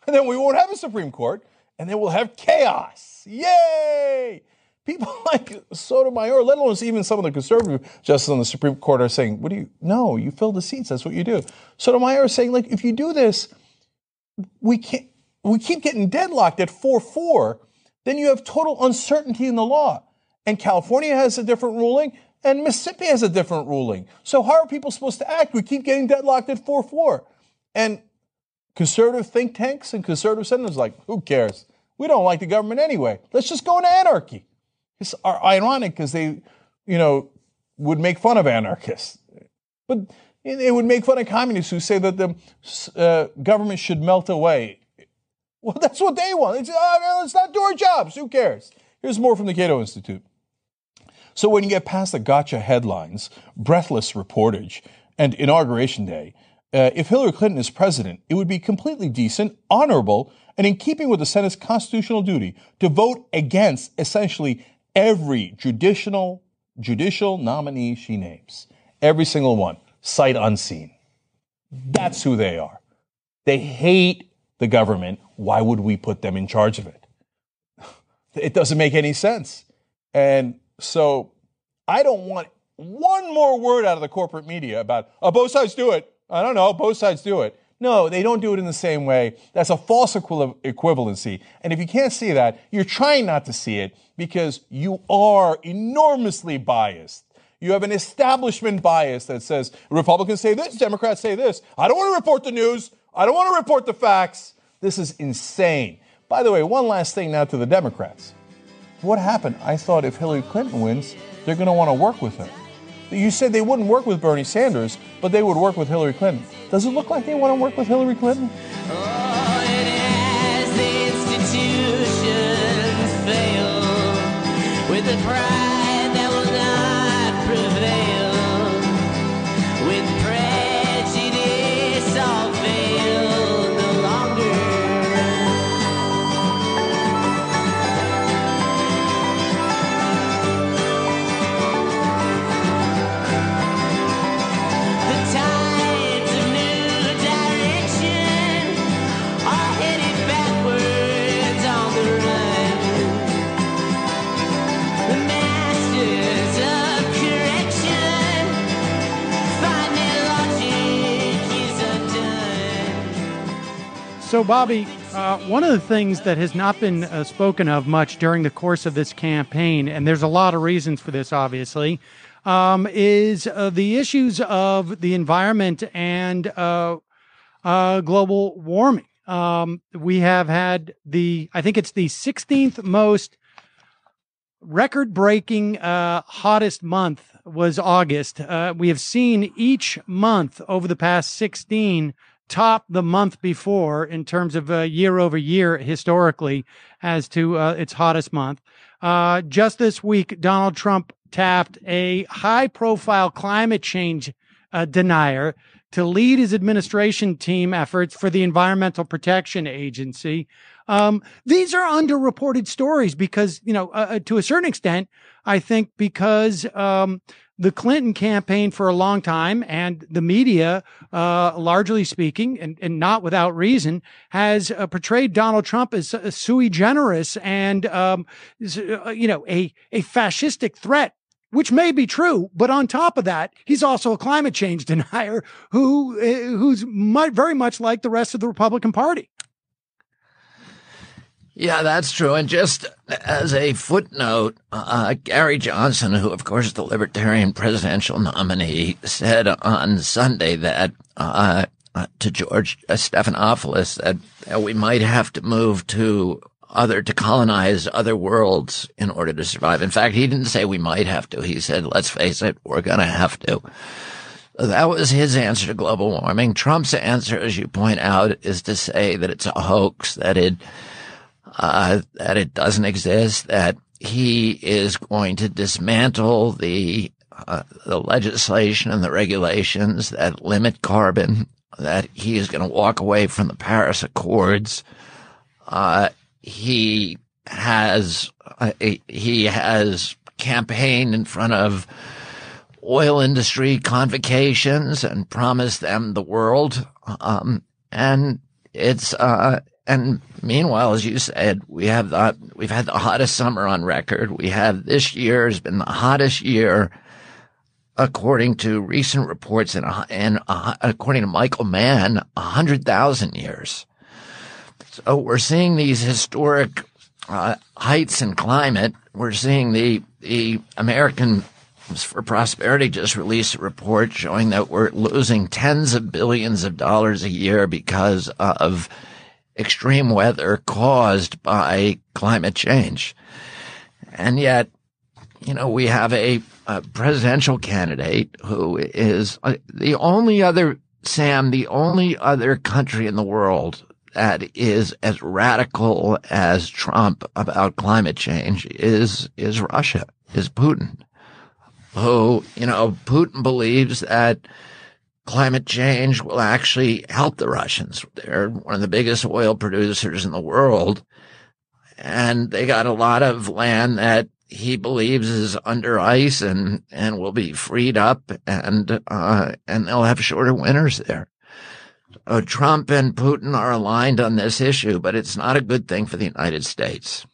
And then we won't have a Supreme Court, and then we'll have chaos. Yay! People like Sotomayor, let alone even some of the conservative justices on the Supreme Court, are saying, "What do you? No, you fill the seats. That's what you do." Sotomayor is saying, like, if you do this, we can't. We keep getting deadlocked at four four. Then you have total uncertainty in the law, and California has a different ruling, and Mississippi has a different ruling. So how are people supposed to act? We keep getting deadlocked at four four, and conservative think tanks and conservative senators like, who cares? We don't like the government anyway. Let's just go into anarchy. It's ironic because they, you know, would make fun of anarchists, but they would make fun of communists who say that the uh, government should melt away. Well, that's what they want. It's, uh, let's not do our jobs. Who cares? Here's more from the Cato Institute. So when you get past the gotcha headlines, breathless reportage, and inauguration day, uh, if Hillary Clinton is president, it would be completely decent, honorable, and in keeping with the Senate's constitutional duty to vote against essentially every judicial judicial nominee she names. Every single one, sight unseen. That's who they are. They hate the government. Why would we put them in charge of it? It doesn't make any sense. And So I don't want one more word out of the corporate media about, oh, both sides do it. I don't know, both sides do it. No, they don't do it in the same way. That's a false equi- equivalency. And if you can't see that, you're trying not to see it because you are enormously biased. You have an establishment bias that says Republicans say this, Democrats say this. I don't want to report the news. I don't want to report the facts. This is insane. By the way, one last thing now to the Democrats. What happened? I thought if Hillary Clinton wins, they're going to want to work with her. You said they wouldn't work with Bernie Sanders, but they would work with Hillary Clinton. Does it look like they want to work with Hillary Clinton? with So, Bobby, uh, one of the things that has not been uh, spoken of much during the course of this campaign, and there's a lot of reasons for this, obviously, um, is uh, the issues of the environment and uh, uh, global warming. Um, we have had the, I think it's the 16th most record breaking uh, hottest month was August. We have seen each month over the past 16 top the month before in terms of uh, year over year historically as to uh, its hottest month. Uh, just this week, Donald Trump tapped a high profile climate change uh, denier to lead his administration team efforts for the Environmental Protection Agency. Um, these are underreported stories because, you know, uh, to a certain extent, I think because um, the Clinton campaign for a long time and the media, uh, largely speaking, and, and not without reason, has uh, portrayed Donald Trump as uh, sui generis and, um, uh, you know, a, a fascistic threat which may be true, but on top of that, he's also a climate change denier who uh, who's mu- very much like the rest of the Republican Party. Yeah, that's true. And just as a footnote, uh, Gary Johnson, who of course is the Libertarian presidential nominee, said on Sunday that uh, uh, to George Stephanopoulos that, that we might have to move to other to colonize other worlds in order to survive. In fact, he didn't say we might have to. He said, "Let's face it, we're going to have to." That was his answer to global warming. Trump's answer, as you point out, is to say that it's a hoax, that it uh, that it doesn't exist, that he is going to dismantle the uh, the legislation and the regulations that limit carbon, that he is going to walk away from the Paris Accords. Uh, he has uh, he has campaigned in front of oil industry convocations and promised them the world. Um, and it's uh, and meanwhile, as you said, we have the we've had the hottest summer on record. We have this year has been the hottest year, according to recent reports, and and according to Michael Mann, hundred thousand years. So we're seeing these historic uh, heights in climate. We're seeing the the American for Prosperity just released a report showing that we're losing tens of billions of dollars a year because of extreme weather caused by climate change. And yet, you know, we have a, a presidential candidate who is uh, the only other, Sam, the only other country in the world that is as radical as Trump about climate change is, is Russia, is Putin. Who, you know, Putin believes that climate change will actually help the Russians. They're one of the biggest oil producers in the world. And they got a lot of land that he believes is under ice and, and will be freed up and, uh, and they'll have shorter winters there. Trump and Putin are aligned on this issue, but it's not a good thing for the United States.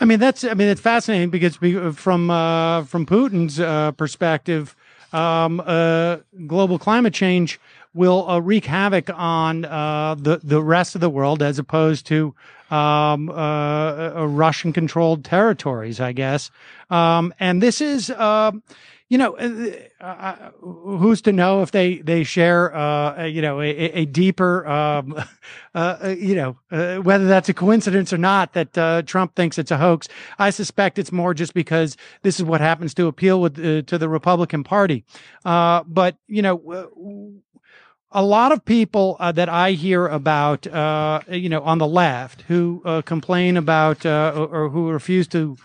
I mean, that's I mean, it's fascinating because we, from uh, from Putin's uh, perspective, um, uh, global climate change will uh, wreak havoc on uh, the the rest of the world as opposed to um, uh, Russian controlled territories, I guess. Um, and this is. You know, uh, uh, who's to know if they they share, uh, you know, a, a deeper, um, uh, you know, uh, whether that's a coincidence or not that uh, Trump thinks it's a hoax. I suspect it's more just because this is what happens to appeal with to the Republican Party. but you know. a lot of people that I hear about, you know, on the left who complain about or, or who refuse to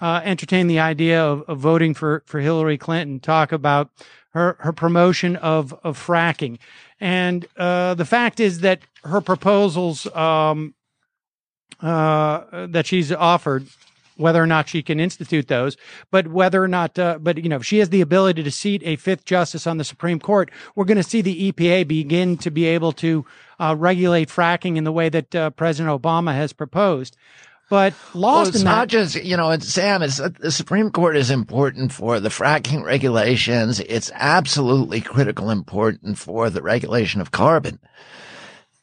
uh, entertain the idea of, of, voting for, for Hillary Clinton, talk about her, her promotion of, of fracking. And uh, the fact is that her proposals um, uh, that she's offered, whether or not she can institute those, but whether or not, uh, but you know, if she has the ability to seat a fifth justice on the Supreme Court, we're going to see the EPA begin to be able to uh, regulate fracking in the way that uh, President Obama has proposed. But lost well, it's in not just you know, it's, Sam. It's the Supreme Court is important for the fracking regulations. It's absolutely critical important for the regulation of carbon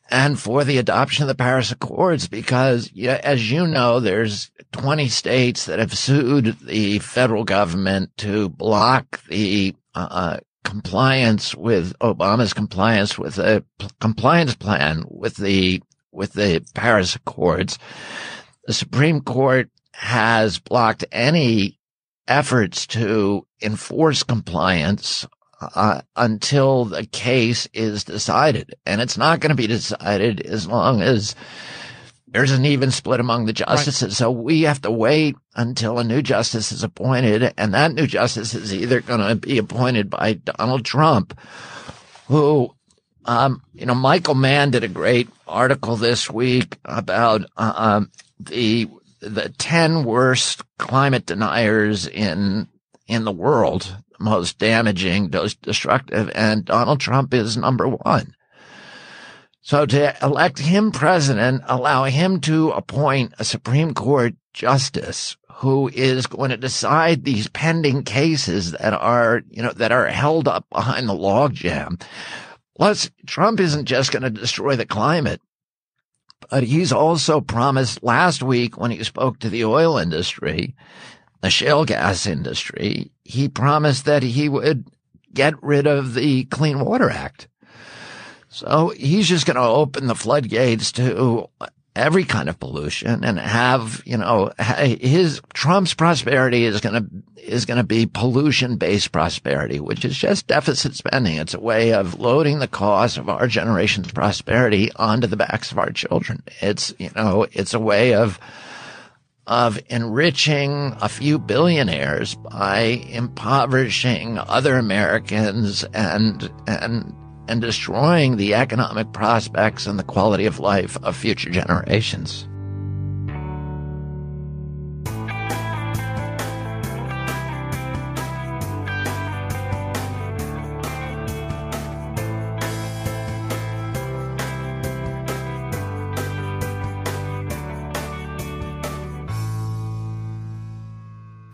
and for the adoption of the Paris Accords because, yeah, as you know, there's 20 states that have sued the federal government to block the uh, compliance with Obama's compliance with a compliance plan with the with the Paris Accords the Supreme Court has blocked any efforts to enforce compliance uh, until the case is decided. And it's not going to be decided as long as there's an even split among the justices. Right. So we have to wait until a new justice is appointed. And that new justice is either going to be appointed by Donald Trump, who, um, you know, Michael Mann did a great article this week about, uh, um, the the 10 worst climate deniers in in the world, most damaging, most destructive, and Donald Trump is number one. So to elect him president, allow him to appoint a Supreme Court justice who is going to decide these pending cases that are, you know, that are held up behind the logjam. Plus, Trump isn't just going to destroy the climate. But he's also promised last week when he spoke to the oil industry, the shale gas industry, he promised that he would get rid of the Clean Water Act. So he's just going to open the floodgates to every kind of pollution and have, you know, his Trump's prosperity is going to, is going to be pollution based prosperity, which is just deficit spending. It's a way of loading the cost of our generation's prosperity onto the backs of our children. It's, you know, it's a way of, of enriching a few billionaires by impoverishing other Americans and, and and destroying the economic prospects and the quality of life of future generations.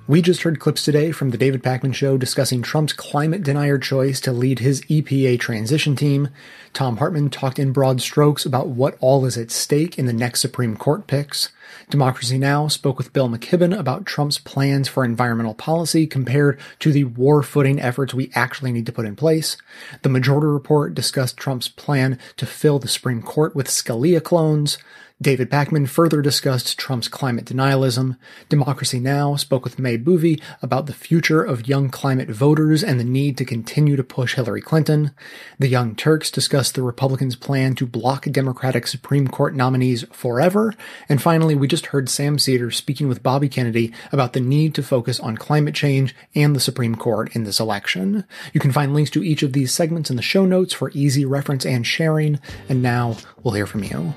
We just heard clips today from the David Pakman Show discussing Trump's climate denier choice to lead his EPA transition team. Thom Hartmann talked in broad strokes about what all is at stake in the next Supreme Court picks. Democracy Now! spoke with Bill McKibben about Trump's plans for environmental policy compared to the war footing efforts we actually need to put in place. The Majority Report discussed Trump's plan to fill the Supreme Court with Scalia clones. David Pakman further discussed Trump's climate denialism. Democracy Now! spoke with May Boeve about the future of young climate voters and the need to continue to push Hillary Clinton. The Young Turks discussed the Republicans' plan to block Democratic Supreme Court nominees forever. And finally, we just heard Sam Seder speaking with Bobby Kennedy about the need to focus on climate change and the Supreme Court in this election. You can find links to each of these segments in the show notes for easy reference and sharing. And now we'll hear from you.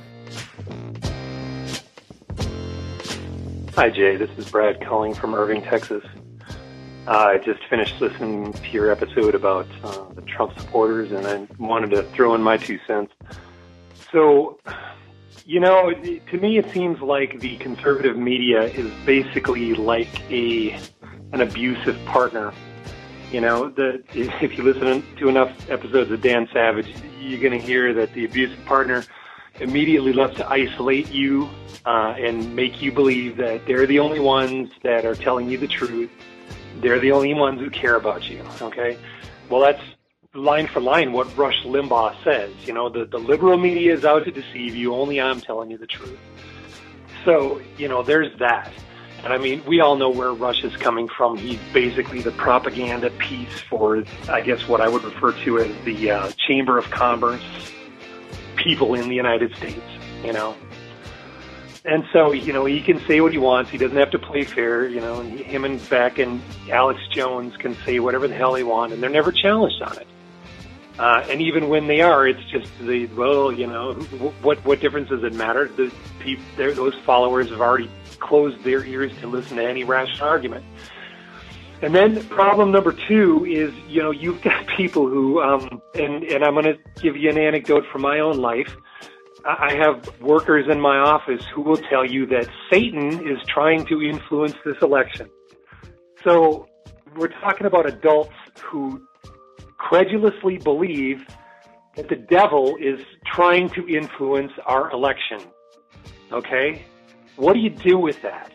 Hi, Jay. This is Brad Culling from Irving, Texas. Uh, I just finished listening to your episode about uh, the Trump supporters, and I wanted to throw in my two cents. So, You know, to me, it seems like the conservative media is basically like a an abusive partner. You know, the if you listen to enough episodes of Dan Savage, you're going to hear that the abusive partner immediately loves to isolate you uh, and make you believe that they're the only ones that are telling you the truth. They're the only ones who care about you. Okay, well, that's line for line what Rush Limbaugh says. You know, the, the liberal media is out to deceive you. Only I'm telling you the truth. So, you know, there's that. And I mean, we all know where Rush is coming from. He's basically the propaganda piece for, I guess, what I would refer to as the uh, Chamber of Commerce people in the United States, you know. And so, you know, he can say what he wants. He doesn't have to play fair, you know. And him and Beck and Alex Jones can say whatever the hell they want, and they're never challenged on it. Uh, and even when they are, it's just the well, you know, what what difference does it matter? The people, those followers have already closed their ears to listen to any rational argument. And then problem number two is, you know, you've got people who, um, and and I'm going to give you an anecdote from my own life. I I have workers in my office who will tell you that Satan is trying to influence this election. So we're talking about adults who credulously believe that the devil is trying to influence our election. Okay? What do you do with that?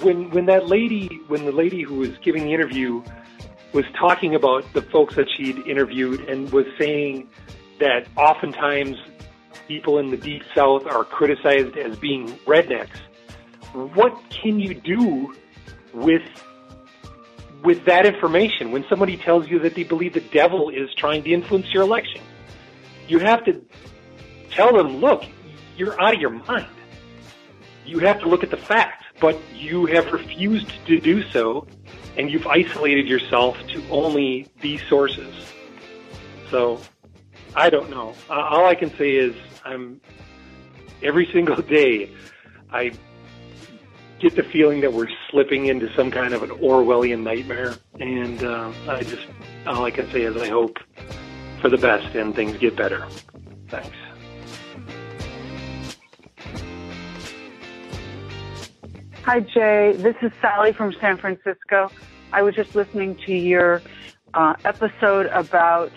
When when that lady when the lady who was giving the interview was talking about the folks that she'd interviewed and was saying that oftentimes people in the deep south are criticized as being rednecks. What can you do with with that information when somebody tells you that they believe the devil is trying to influence your election? You have to tell them, look, you're out of your mind. You have to look at the facts, but you have refused to do so, and you've isolated yourself to only these sources. So, I don't know. All I can say is, I'm every single day, I get the feeling that we're slipping into some kind of an Orwellian nightmare, and uh, I just all I can say is I hope for the best and things get better. Thanks. Hi, Jay. This is Sally from San Francisco. I was just listening to your uh, episode about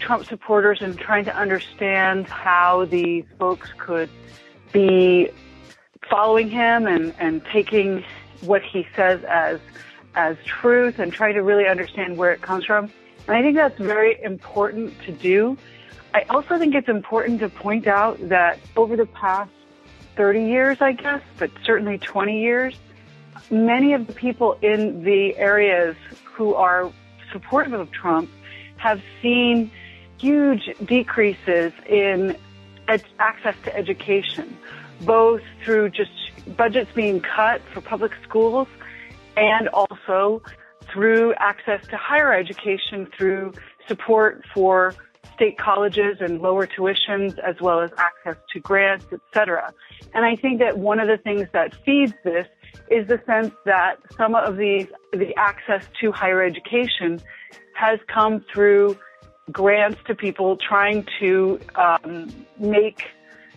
Trump supporters and trying to understand how these folks could be following him and, and taking what he says as as truth and trying to really understand where it comes from. And I think that's very important to do. I also think it's important to point out that over the past 30 years, I guess, but certainly 20 years, many of the people in the areas who are supportive of Trump have seen huge decreases in ed- access to education, both through just budgets being cut for public schools and also through access to higher education through support for state colleges and lower tuitions as well as access to grants, et cetera. And I think that one of the things that feeds this is the sense that some of these, the access to higher education has come through grants to people trying to um, make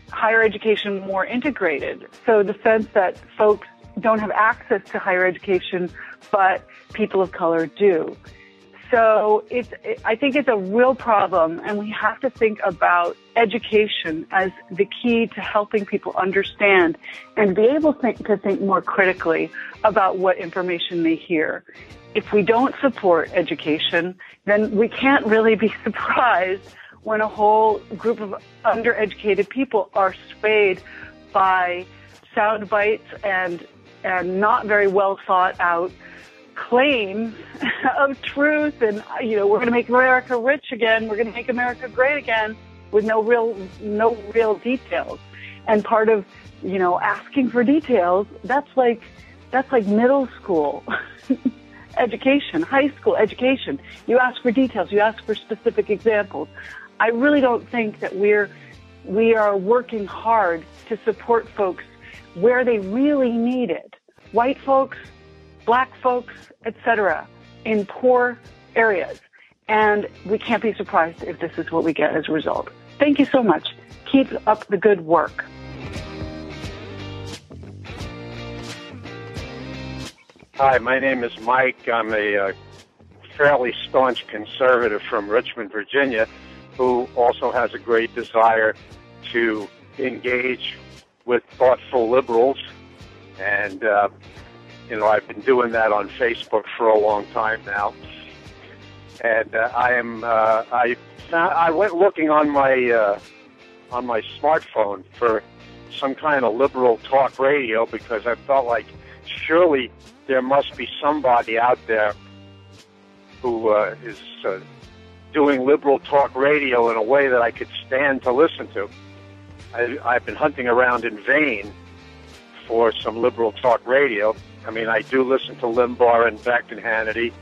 higher education more integrated. So the sense that folks don't have access to higher education, but people of color do. So it's, I think it's a real problem and we have to think about education as the key to helping people understand and be able think, to think more critically about what information they hear. If we don't support education, then we can't really be surprised when a whole group of undereducated people are swayed by sound bites and and not very well thought out claims of truth and you know we're going to make America rich again we're going to make America great again with no real no real details. And part of you know asking for details that's like that's like middle school education high school education. You ask for details you ask for specific examples. I really don't think that we're we are working hard to support folks where they really need it. White folks black folks, etc., in poor areas. And we can't be surprised if this is what we get as a result. Thank you so much. Keep up the good work. Hi, my name is Mike. I'm a uh, fairly staunch conservative from Richmond, Virginia, who also has a great desire to engage with thoughtful liberals and uh, you know, I've been doing that on Facebook for a long time now. And uh, I am, uh, I, I went looking on my, uh, on my smartphone for some kind of liberal talk radio because I felt like surely there must be somebody out there who uh, is uh, doing liberal talk radio in a way that I could stand to listen to. I, I've been hunting around in vain for some liberal talk radio. I mean, I do listen to Limbaugh and Beck and Hannity,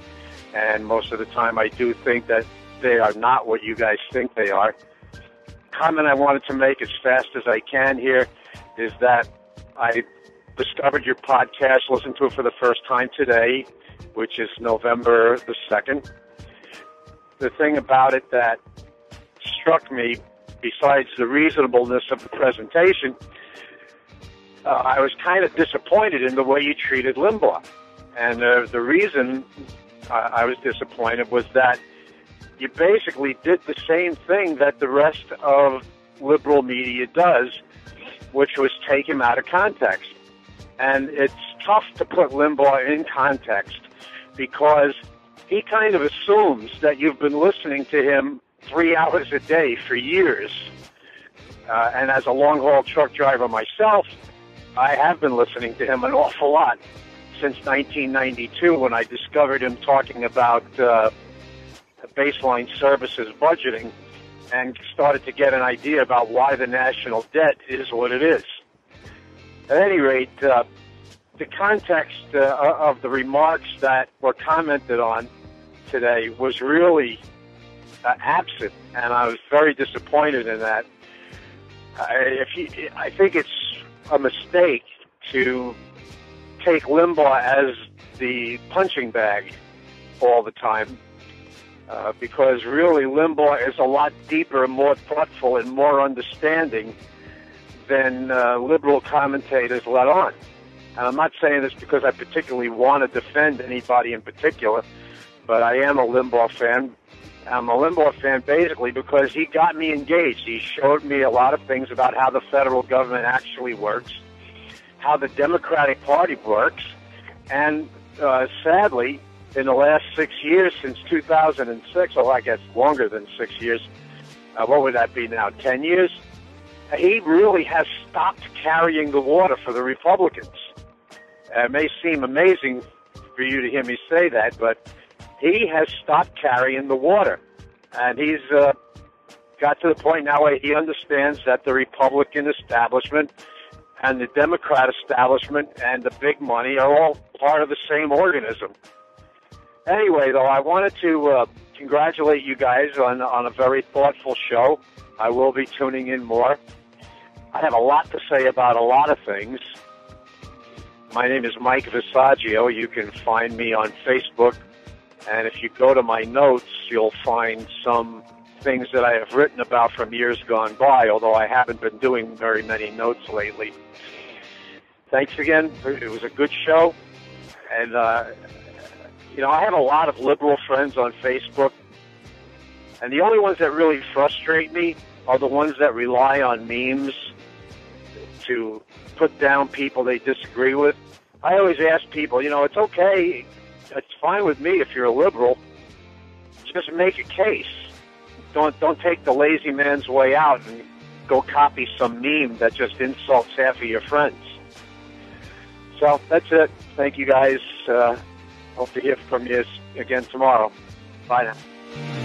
and most of the time I do think that they are not what you guys think they are. Comment I wanted to make as fast as I can here is that I discovered your podcast, listened to it for the first time today, which is November the 2nd. The thing about it that struck me, besides the reasonableness of the presentation, uh, I was kind of disappointed in the way you treated Limbaugh. And uh, the reason I was disappointed was that you basically did the same thing that the rest of liberal media does, which was take him out of context. And it's tough to put Limbaugh in context because he kind of assumes that you've been listening to him three hours a day for years. Uh, and as a long haul truck driver myself, I have been listening to him an awful lot since 1992 when I discovered him talking about uh, baseline services budgeting and started to get an idea about why the national debt is what it is. At any rate, uh, the context uh, of the remarks that were commented on today was really uh, absent, and I was very disappointed in that. I, if you, I think it's a mistake to take Limbaugh as the punching bag all the time uh, because really Limbaugh is a lot deeper, and more thoughtful, and more understanding than uh, liberal commentators let on. And I'm not saying this because I particularly want to defend anybody in particular, but I am a Limbaugh fan. I'm a Limbaugh fan basically because he got me engaged. He showed me a lot of things about how the federal government actually works, how the Democratic Party works, and uh, sadly, in the last six years since 2006, or I guess longer than six years, uh, what would that be now? Ten years? He really has stopped carrying the water for the Republicans. Uh, it may seem amazing for you to hear me say that, but he has stopped carrying the water. And he's uh, got to the point now where he understands that the Republican establishment and the Democrat establishment and the big money are all part of the same organism. Anyway, though, I wanted to uh, congratulate you guys on on a very thoughtful show. I will be tuning in more. I have a lot to say about a lot of things. My name is Mike Visaggio. You can find me on Facebook, and if you go to my notes, you'll find some things that I have written about from years gone by, although I haven't been doing very many notes lately. Thanks again. It was a good show, and uh, you know, I have a lot of liberal friends on Facebook, and the only ones that really frustrate me are the ones that rely on memes to put down people they disagree with. I always ask people, you know, it's okay, fine with me if you're a liberal. Just make a case. Don't don't take the lazy man's way out and go copy some meme that just insults half of your friends. So that's it. Thank you guys. Uh, Hope to hear from you again tomorrow. Bye now.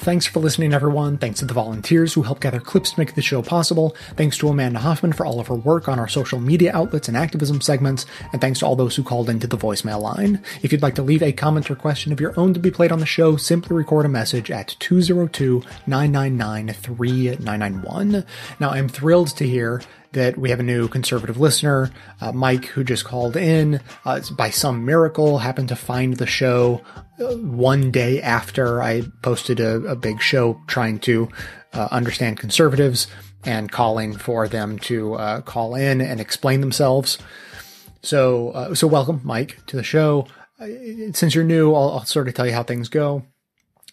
Thanks for listening, everyone. Thanks to the volunteers who helped gather clips to make the show possible. Thanks to Amanda Hoffman for all of her work on our social media outlets and activism segments. And thanks to all those who called into the voicemail line. If you'd like to leave a comment or question of your own to be played on the show, simply record a message at 202 999 3991. Now, I'm thrilled to hear that we have a new conservative listener, uh, Mike, who just called in. Uh, by some miracle, happened to find the show uh, one day after I posted a, a big show trying to uh, understand conservatives. and calling for them to uh, call in and explain themselves. So, uh, so welcome, Mike, to the show. Since you're new, I'll, I'll sort of tell you how things go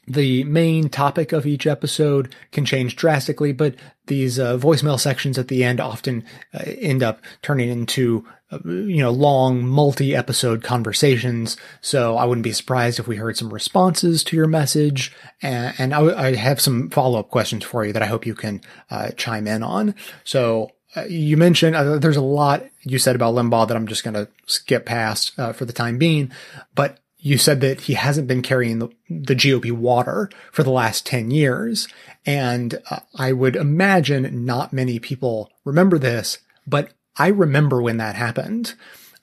the main topic of each episode can change drastically, but these uh, voicemail sections at the end often uh, end up turning into uh, you know long multi-episode conversations. So I wouldn't be surprised if we heard some responses to your message, and, and I, I, have some follow-up questions for you that I hope you can uh, chime in on. So. Uh, you mentioned uh, there's a lot you said about Limbaugh that I'm just going to skip past for the time being, but you said that he hasn't been carrying the, the GOP water for the last 10 years. And uh, I would imagine not many people remember this, but I remember when that happened.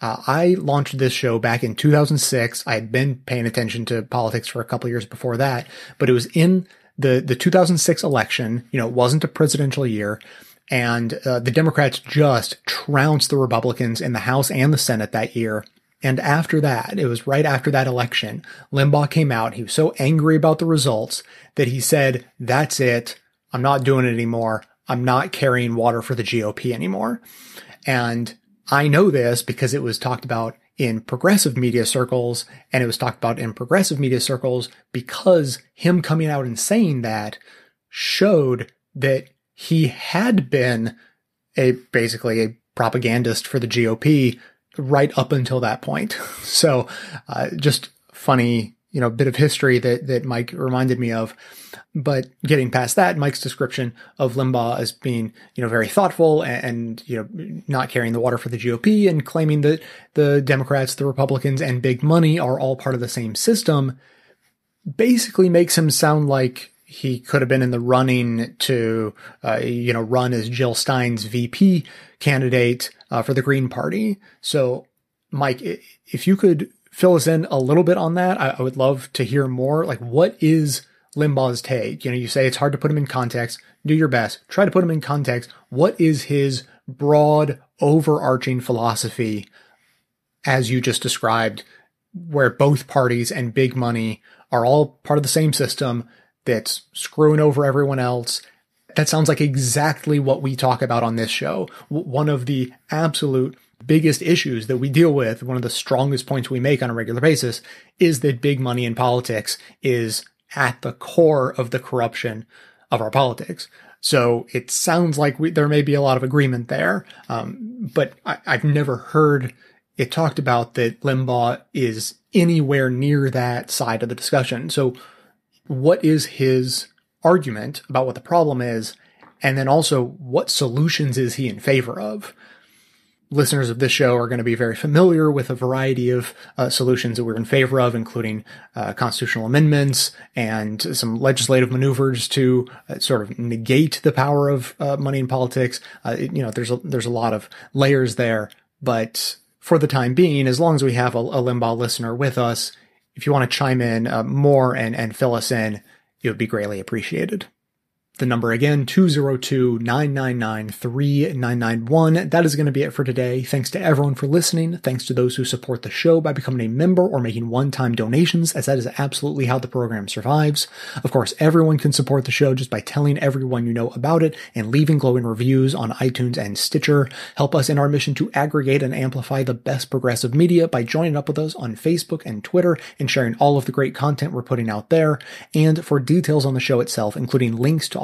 Uh, I launched this show back in 2006. I had been paying attention to politics for a couple years before that, but it was in the, the 2006 election. You know, it wasn't a presidential year. And uh, the Democrats just trounced the Republicans in the House and the Senate that year. And after that, it was right after that election, Limbaugh came out. He was so angry about the results that he said, that's it. I'm not doing it anymore. I'm not carrying water for the GOP anymore. And I know this because it was talked about in progressive media circles and it was talked about in progressive media circles because him coming out and saying that showed that he had been a basically a propagandist for the GOP right up until that point. So, uh, just funny, you know, bit of history that, that Mike reminded me of. But getting past that, Mike's description of Limbaugh as being, you know, very thoughtful and, and, you know, not carrying the water for the GOP and claiming that the Democrats, the Republicans, and big money are all part of the same system basically makes him sound like he could have been in the running to, uh, you know, run as Jill Stein's VP candidate uh, for the Green Party. So, Mike, if you could fill us in a little bit on that, I, I would love to hear more. Like, what is Limbaugh's take? You know, you say it's hard to put him in context. Do your best. Try to put him in context. What is his broad, overarching philosophy, as you just described, where both parties and big money are all part of the same system that's screwing over everyone else that sounds like exactly what we talk about on this show. One of the absolute biggest issues that we deal with, one of the strongest points we make on a regular basis, is that big money in politics is at the core of the corruption of our politics. So it sounds like we, there may be a lot of agreement there, um, but I, I've never heard it talked about that Limbaugh is anywhere near that side of the discussion. So what is his argument about what the problem is, and then also what solutions is he in favor of. Listeners of this show are going to be very familiar with a variety of uh, solutions that we're in favor of, including uh, constitutional amendments and some legislative maneuvers to uh, sort of negate the power of uh, money in politics. Uh, you know, there's a, there's a lot of layers there, but for the time being, as long as we have a, a Limbaugh listener with us, if you want to chime in uh, more and, and fill us in, it would be greatly appreciated. The number again, 202-999-3991. That is going to be it for today. Thanks to everyone for listening. Thanks to those who support the show by becoming a member or making one-time donations, as that is absolutely how the program survives. Of course, everyone can support the show just by telling everyone you know about it and leaving glowing reviews on iTunes and Stitcher. Help us in our mission to aggregate and amplify the best progressive media by joining up with us on Facebook and Twitter and sharing all of the great content we're putting out there. And for details on the show itself, including links to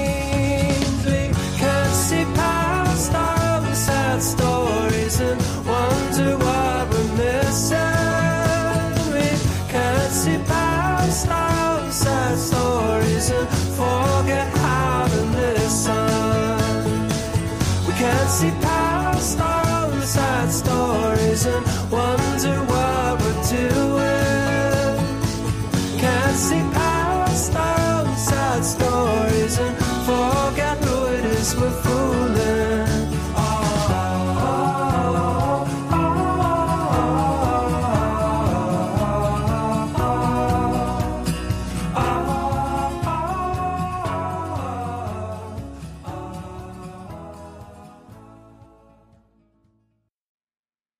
the